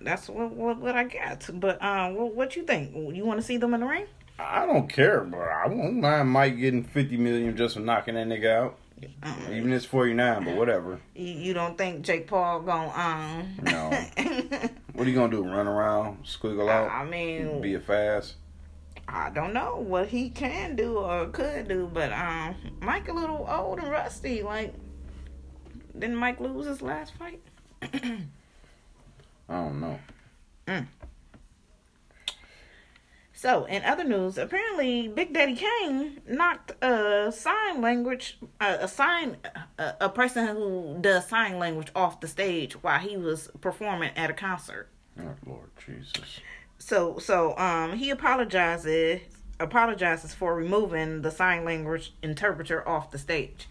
That's what what, what I got. But uh, what, what you think? You want to see them in the ring? I don't care, but I won't mind Mike getting fifty million just for knocking that nigga out. Um, Even it's forty nine, but whatever. you, don't think Jake Paul gonna um? No. *laughs* What are you gonna do? Run around, squiggle out, I mean, be a fast? I don't know what he can do or could do, but um, Mike a little old and rusty. Like, didn't Mike lose his last fight? *clears throat* I don't know. So, in other news, apparently Big Daddy Kane knocked a sign language, uh, a sign, a, a person who does sign language off the stage while he was performing at a concert. Oh Lord Jesus. So, so um, he apologizes apologizes for removing the sign language interpreter off the stage.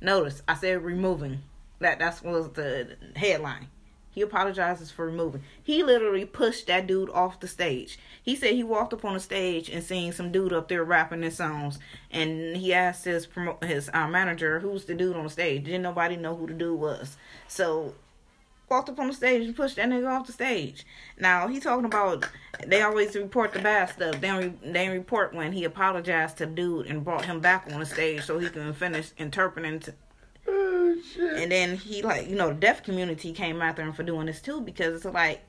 Notice I said removing. That that's was the headline. He apologizes for removing. He literally pushed that dude off the stage. He said he walked up on the stage and seen some dude up there rapping his songs, and he asked his promo- his uh, manager, "Who's the dude on the stage?" Didn't nobody know who the dude was. So walked up on the stage and pushed that nigga off the stage. Now he talking about they always report the bad stuff. They re- they report when he apologized to dude and brought him back on the stage so he can finish interpreting. Shit. and then he like you know the deaf community came after him for doing this too because it's like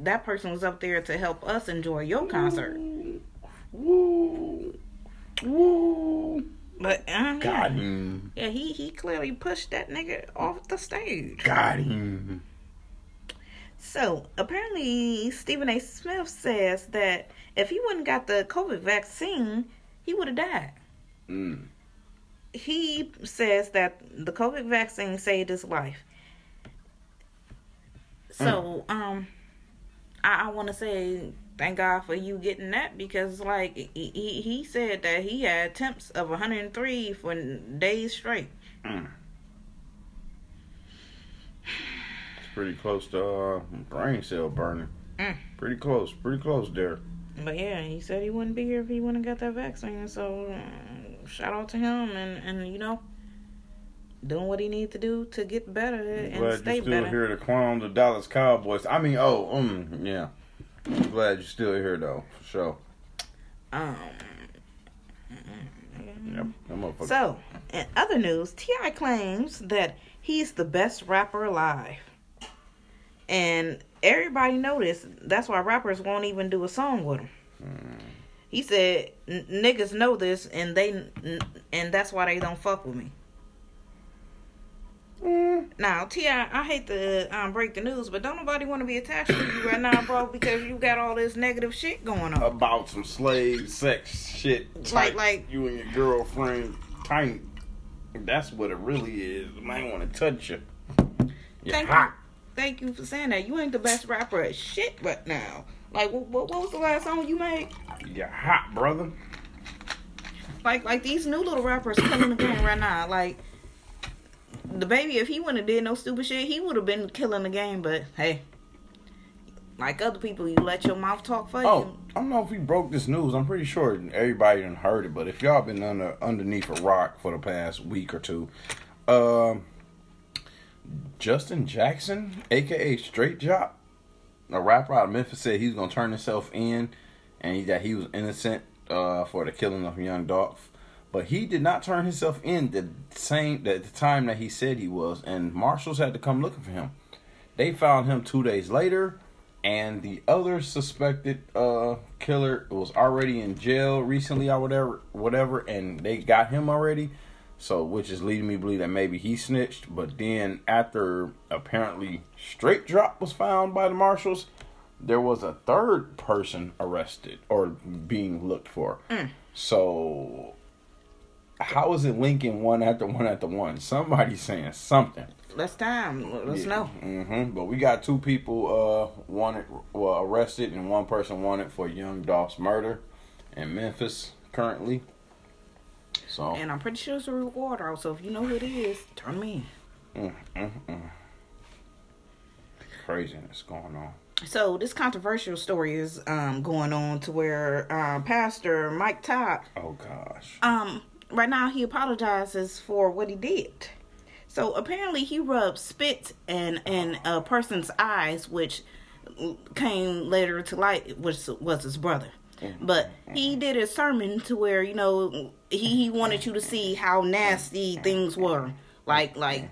that person was up there to help us enjoy your concert. Woo. Woo. But um, Got yeah, him. yeah, he he clearly pushed that nigga off the stage. Got him. So apparently, Stephen A. Smith says that if he wouldn't got the COVID vaccine, he would have died. Mm. He says that the COVID vaccine saved his life. So, um, I, I want to say thank God for you getting that because, like, he, he he said that he had temps of 103 for days straight. Mm. It's pretty close to uh, brain cell burning. Mm. Pretty close. Pretty close there. But yeah, he said he wouldn't be here if he wouldn't got that vaccine. So uh, shout out to him and and you know doing what he need to do to get better and Glad stay you still better. here to clown the Dallas Cowboys. I mean, oh, um, yeah. I'm glad you're still here though, for sure. Um. Yep. So, in other news, Ti claims that he's the best rapper alive, and everybody noticed. That's why rappers won't even do a song with him. He said, "Niggas know this, and they, and that's why they don't fuck with me." Mm. Now, Ti, I hate to um, break the news, but don't nobody want to be attached to you right now, bro, because you got all this negative shit going on. About some slave sex shit. Like- like- you and your girlfriend tight. That's what it really is. Man want to touch you. You Thank hot. you, thank you for saying that. You ain't the best rapper at shit right now. Like, what, what, what was the last song you made? You're hot, brother. Like, like these new little rappers coming the game right now. Like, the baby, if he wouldn't have did no stupid shit, he would have been killing the game. But hey, like other people, you let your mouth talk for you. Oh, I don't know if we broke this news. I'm pretty sure everybody done heard it, but if y'all been under underneath a rock for the past week or two, um, Justin Jackson, aka Straight Drop, a rapper out of Memphis, said he's gonna turn himself in, and he, that he was innocent uh, for the killing of young Dolph. But he did not turn himself in the same at the time that he said he was, and marshals had to come looking for him. They found him two days later, and the other suspected uh, killer was already in jail recently or whatever, whatever, and they got him already. So, which is leading me to believe that maybe he snitched. But then, after apparently straight drop was found by the marshals, there was a third person arrested or being looked for. So, how is it linking one after one after one? Somebody's saying something. Let's time. Let us know. hmm But we got two people uh wanted, well, arrested, and one person wanted for young Dolph's murder in Memphis currently. So, And I'm pretty sure it's a reward also. If you know who it is, turn me in. mm, mm, mm. craziness going on. So this controversial story is um, going on to where uh, Pastor Mike Todd, Oh gosh. um, right now he apologizes for what he did. So apparently he rubbed spit in in a person's eyes, which came later to light, which was his brother. But he did a sermon to where you know he, he wanted you to see how nasty things were Like like,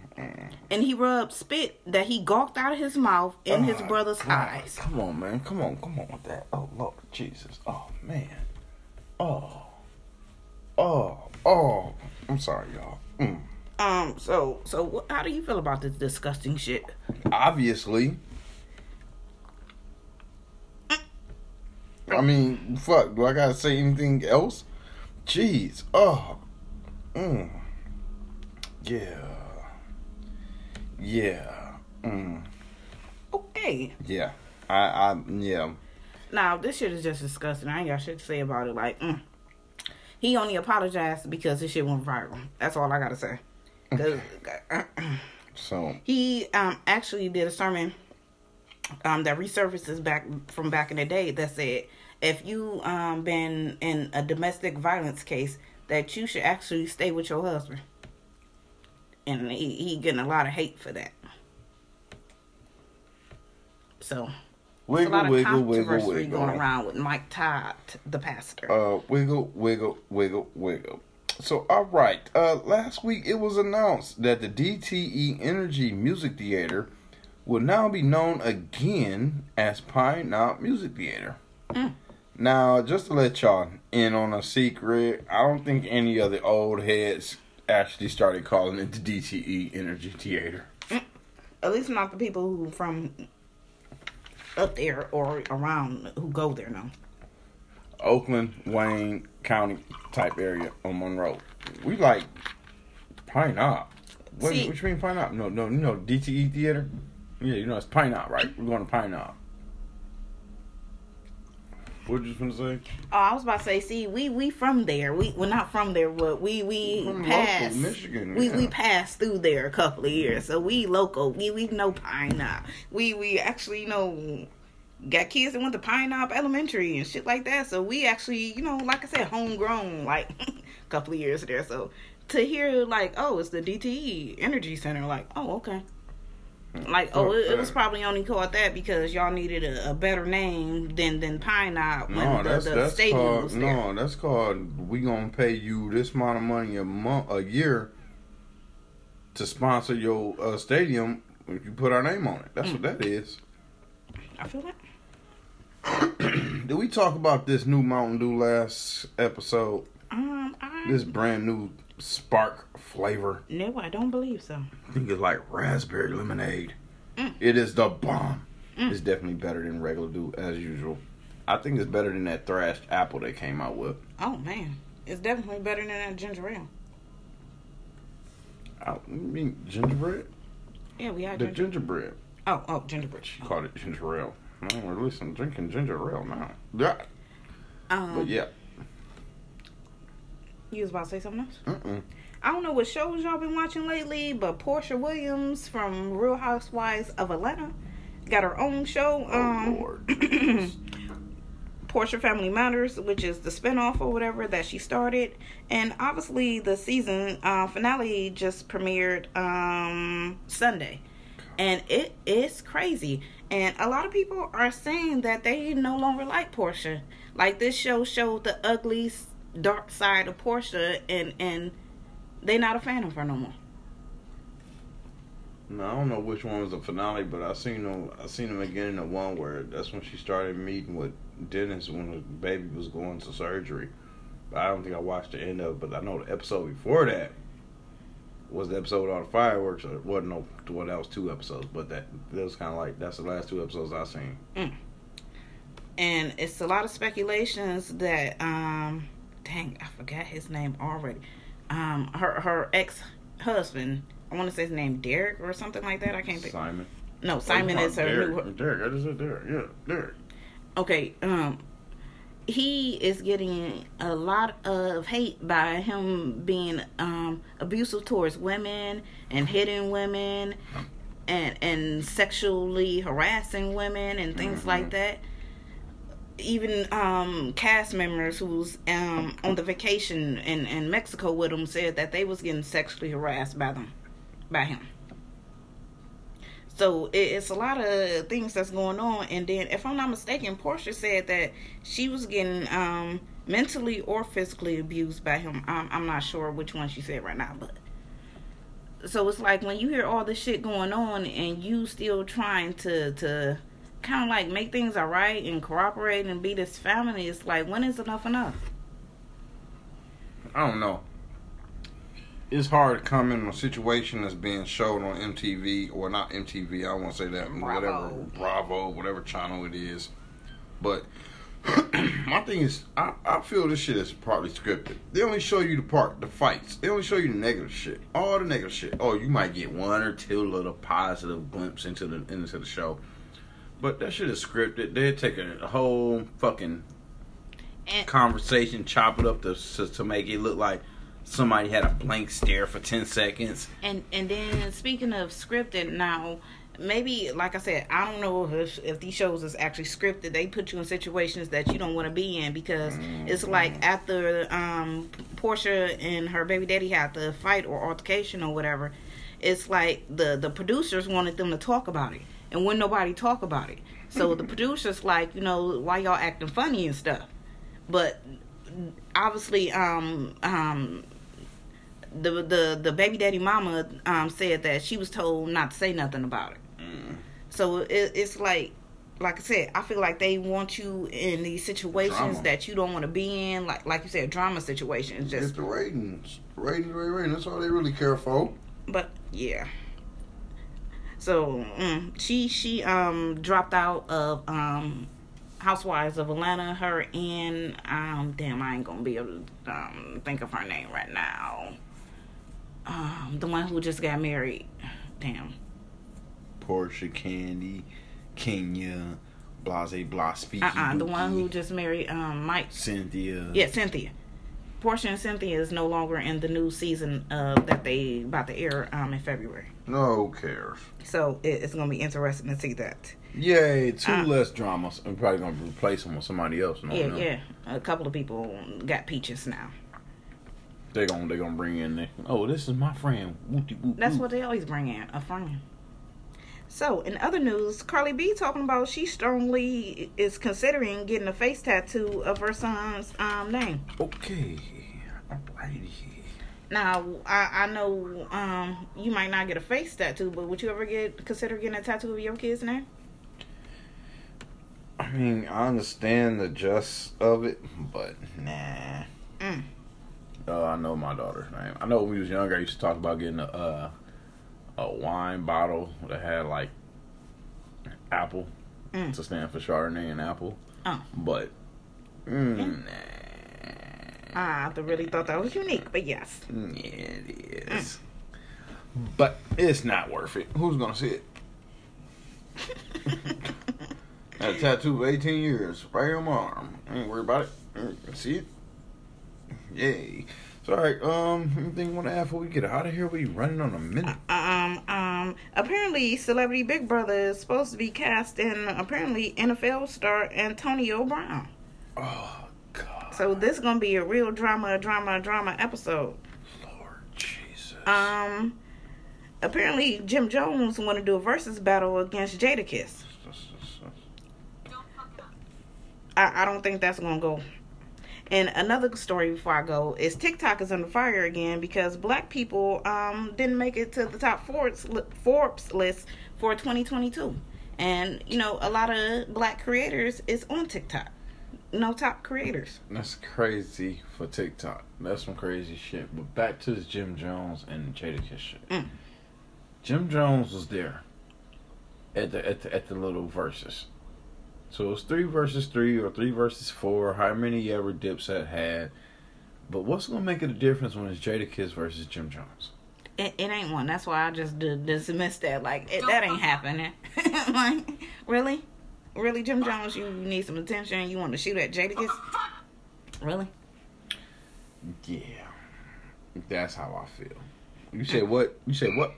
and he rubbed spit that he gawked out of his mouth in his Oh, brother's God. eyes. Come on, man. Come on. Come on with that. Oh, Lord Jesus. Oh, man. Oh. Oh. Oh. I'm sorry, y'all. Mm. Um. So so what, how do you feel about this disgusting shit? Obviously. I mean, fuck. Do I gotta say anything else? Jeez. Oh. Mm. Yeah. Yeah. Mm. Okay. Yeah. I. I. Yeah. Now this shit is just disgusting. I ain't got shit to say about it. Like, mm. he only apologized because his shit went viral. That's all I gotta say. *laughs* *clears throat* So. he um actually did a sermon um that resurfaces back from back in the day that said if you um been in a domestic violence case that you should actually stay with your husband. And he, he getting a lot of hate for that. So There's a lot Wiggle, of wiggle, wiggle, controversy going wiggle. around with Mike Todd, the pastor. Uh, wiggle, wiggle, wiggle, wiggle. So, all right. Uh, last week it was announced that the DTE Energy Music Theater will now be known again as Pine Knob Music Theater. Mm. Now, just to let y'all in on a secret, I don't think any of the old heads actually started calling it the DTE Energy Theater. At least not the people who from up there or around who go there now. Oakland, Wayne County type area on Monroe. We like Pine Knob. What, See- what you mean Pine Knob? No, no, you know DTE Theater? Yeah, you know it's Pine Knob, right? We're going to Pine Knob. What you gonna say? Oh, I was about to say, see, we we from there. We we're not from there, but we we From passed. local Michigan, We yeah. we passed through there a couple of years, so we local. We we know Pine Knob. We we actually you know got kids that went to Pine Knob Elementary and shit like that. So we actually you know like I said, homegrown like *laughs* a couple of years there. So to hear like oh it's the DTE Energy Center, like oh okay. Like oh, it, it was probably only called that because y'all needed a, a better name than than Pine Knob when No, the, that's the that's stadium called was there. no, that's called we gonna pay you this amount of money a month a year to sponsor your uh, stadium if you put our name on it. That's Mm. what that is. I feel that. *clears throat* Did we talk about this new Mountain Dew last episode? Um, I This brand new spark flavor. no, I don't believe so. I think it's like raspberry lemonade. Mm. It is the bomb. It's definitely better than regular Dew as usual. I think it's better than that thrashed apple they came out with. Oh man, it's definitely better than that ginger ale. I mean gingerbread. Yeah, we had The ginger. gingerbread. oh, oh, gingerbread. She called it ginger ale. Man, well, listen, I'm drinking ginger ale now. Yeah. Um, But yeah. You was about to say something else? Mm-mm. I don't know what shows y'all been watching lately, but Porsha Williams from Real Housewives of Atlanta got her own show. Oh, Um. *clears throat* Porsha Family Matters, which is the spinoff or whatever that she started. And obviously, the season uh, finale just premiered um, Sunday. And it is crazy. And a lot of people are saying that they no longer like Porsha. Like, this show showed the ugly, s- dark side of Porsha, and, and they not a fan of her no more. No, I don't know which one was the finale, but I seen them. I seen them again in the one where that's when she started meeting with Dennis when the baby was going to surgery. But I don't think I watched the end of it. But I know the episode before that was the episode on the fireworks. Or it wasn't no, well, that was two episodes. But that that was kind of like that's the last two episodes I seen. and it's a lot of speculations that um dang i forgot his name already um her her ex-husband i want to say his name derek or something like that i can't think Simon. no simon Oh, is her Derek. new Derek. I just said Derek. Yeah, Derek. okay um he is getting a lot of hate by him being um abusive towards women and hitting women and and sexually harassing women and things like that even um cast members who's um on the vacation in in Mexico with him said that they was getting sexually harassed by them by him. So it, it's a lot of things that's going on. And then if i'm not mistaken porsha said that she was getting um mentally or physically abused by him. I'm, I'm not sure which one she said right now but so it's like when you hear all this shit going on and you still trying to to kind of like make things alright and cooperate and be this family. It's like when is enough enough? I don't know. It's hard to comment on a situation that's being shown on MTV or not MTV. I won't say that. Bravo. Whatever Bravo, whatever channel it is. But *clears throat* my thing is, I, I feel this shit is partly scripted. They only show you the part, the fights. They only show you the negative shit, all the negative shit. Oh, you might get one or two little positive glimpses into the into the show, but that shit is scripted. They're taking a whole fucking And conversation, chop it up to to, to make it look like somebody had a blank stare for ten seconds. and and then speaking of scripted now. Maybe, like I said, I don't know if if these shows is actually scripted. They put you in situations that you don't want to be in because it's like after um Porsha and her baby daddy had the fight or altercation or whatever. It's like the the producers wanted them to talk about it, and when nobody talk about it, so the producers like you know why y'all acting funny and stuff, but obviously um um the the the baby daddy mama um said that she was told not to say nothing about it. So it, it's like like I said, I feel like they want you in these situations Drama. that you don't want to be in, like like you said, drama situations. It's Just the ratings, ratings, ratings, ratings. That's all they really care for. but yeah. So mm, she she um dropped out of um Housewives of Atlanta. Her and um damn I ain't gonna be able to um think of her name right now. Um the one who just got married. Damn. Porsha, Candy, Kenya, Blase, Blah, Speaky, Uh uh the one who just married um Mike. Cynthia. Yeah, Cynthia. Porsha and Cynthia is no longer in the new season uh, that they about to air um in February. No, who cares? So it, it's gonna be interesting to see that. Yay, two Uh, less dramas. I'm probably gonna replace them with somebody else. No, yeah, yeah. A couple of people got peaches now. They gonna they gonna bring in. The, oh, this is my friend. That's what they always bring in, a friend. So, in other news, Cardi B talking about she strongly is considering getting a face tattoo of her son's um, name. Okay, alrighty. Now, I, I know um, you might not get a face tattoo, but would you ever get consider getting a tattoo of your kid's name? I mean, I understand the just of it, but nah. Mm. Uh, I know my daughter's name. I know when we was younger, I used to talk about getting a uh, a wine bottle that had like apple Mm. to stand for Chardonnay and apple. Oh. But mm, Mm. I really thought that was unique, but yes. yeah, it is. But it's not worth it. Who's gonna see it? *laughs* Had a tattoo for 18 years, right on my arm. I ain't worried about it. Mm, See it? Yay. So, alright, um, anything you want to add before we get out of here? We running on a minute. Um, um, apparently, Celebrity Big Brother is supposed to be cast in apparently NFL star Antonio Brown. Oh, God. So this is gonna be a real drama, drama, drama episode. Lord Jesus. Um, apparently Jim Jones want to do a versus battle against Jadakiss. *laughs* I, I don't think that's gonna go. And another story before I go is TikTok is under fire again because black people um didn't make it to the top Forbes Forbes list for 2022, and you know a lot of black creators is on TikTok. No top creators. That's crazy for TikTok. That's some crazy shit. But back to this Jim Jones and Jadakiss shit. Mm. Jim Jones was there at the at the at the little verses. So it was three versus three or three versus four, how many ever Dipset had. But what's gonna make it a difference when it's Jadakiss versus Jim Jones? It, it ain't one. That's why I just d- dismissed that. Like it, that ain't happening. *laughs* like really, really, Jim Jones, you need some attention. You want to shoot at Jadakiss? Really? Yeah. That's how I feel. You said what? You said what?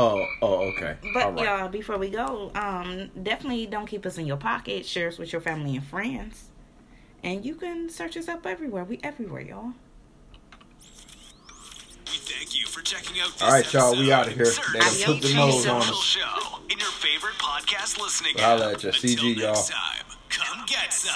Oh, oh, okay. But All right. y'all, before we go, um, definitely don't keep us in your pocket. Share us with your family and friends, and you can search us up everywhere. We everywhere, y'all. We thank you for checking out this All right, y'all, we episode. of here. Search They done the put the nose on us. Show in your favorite podcast listening Holla app. at ya. Until CG, y'all. time, come get some.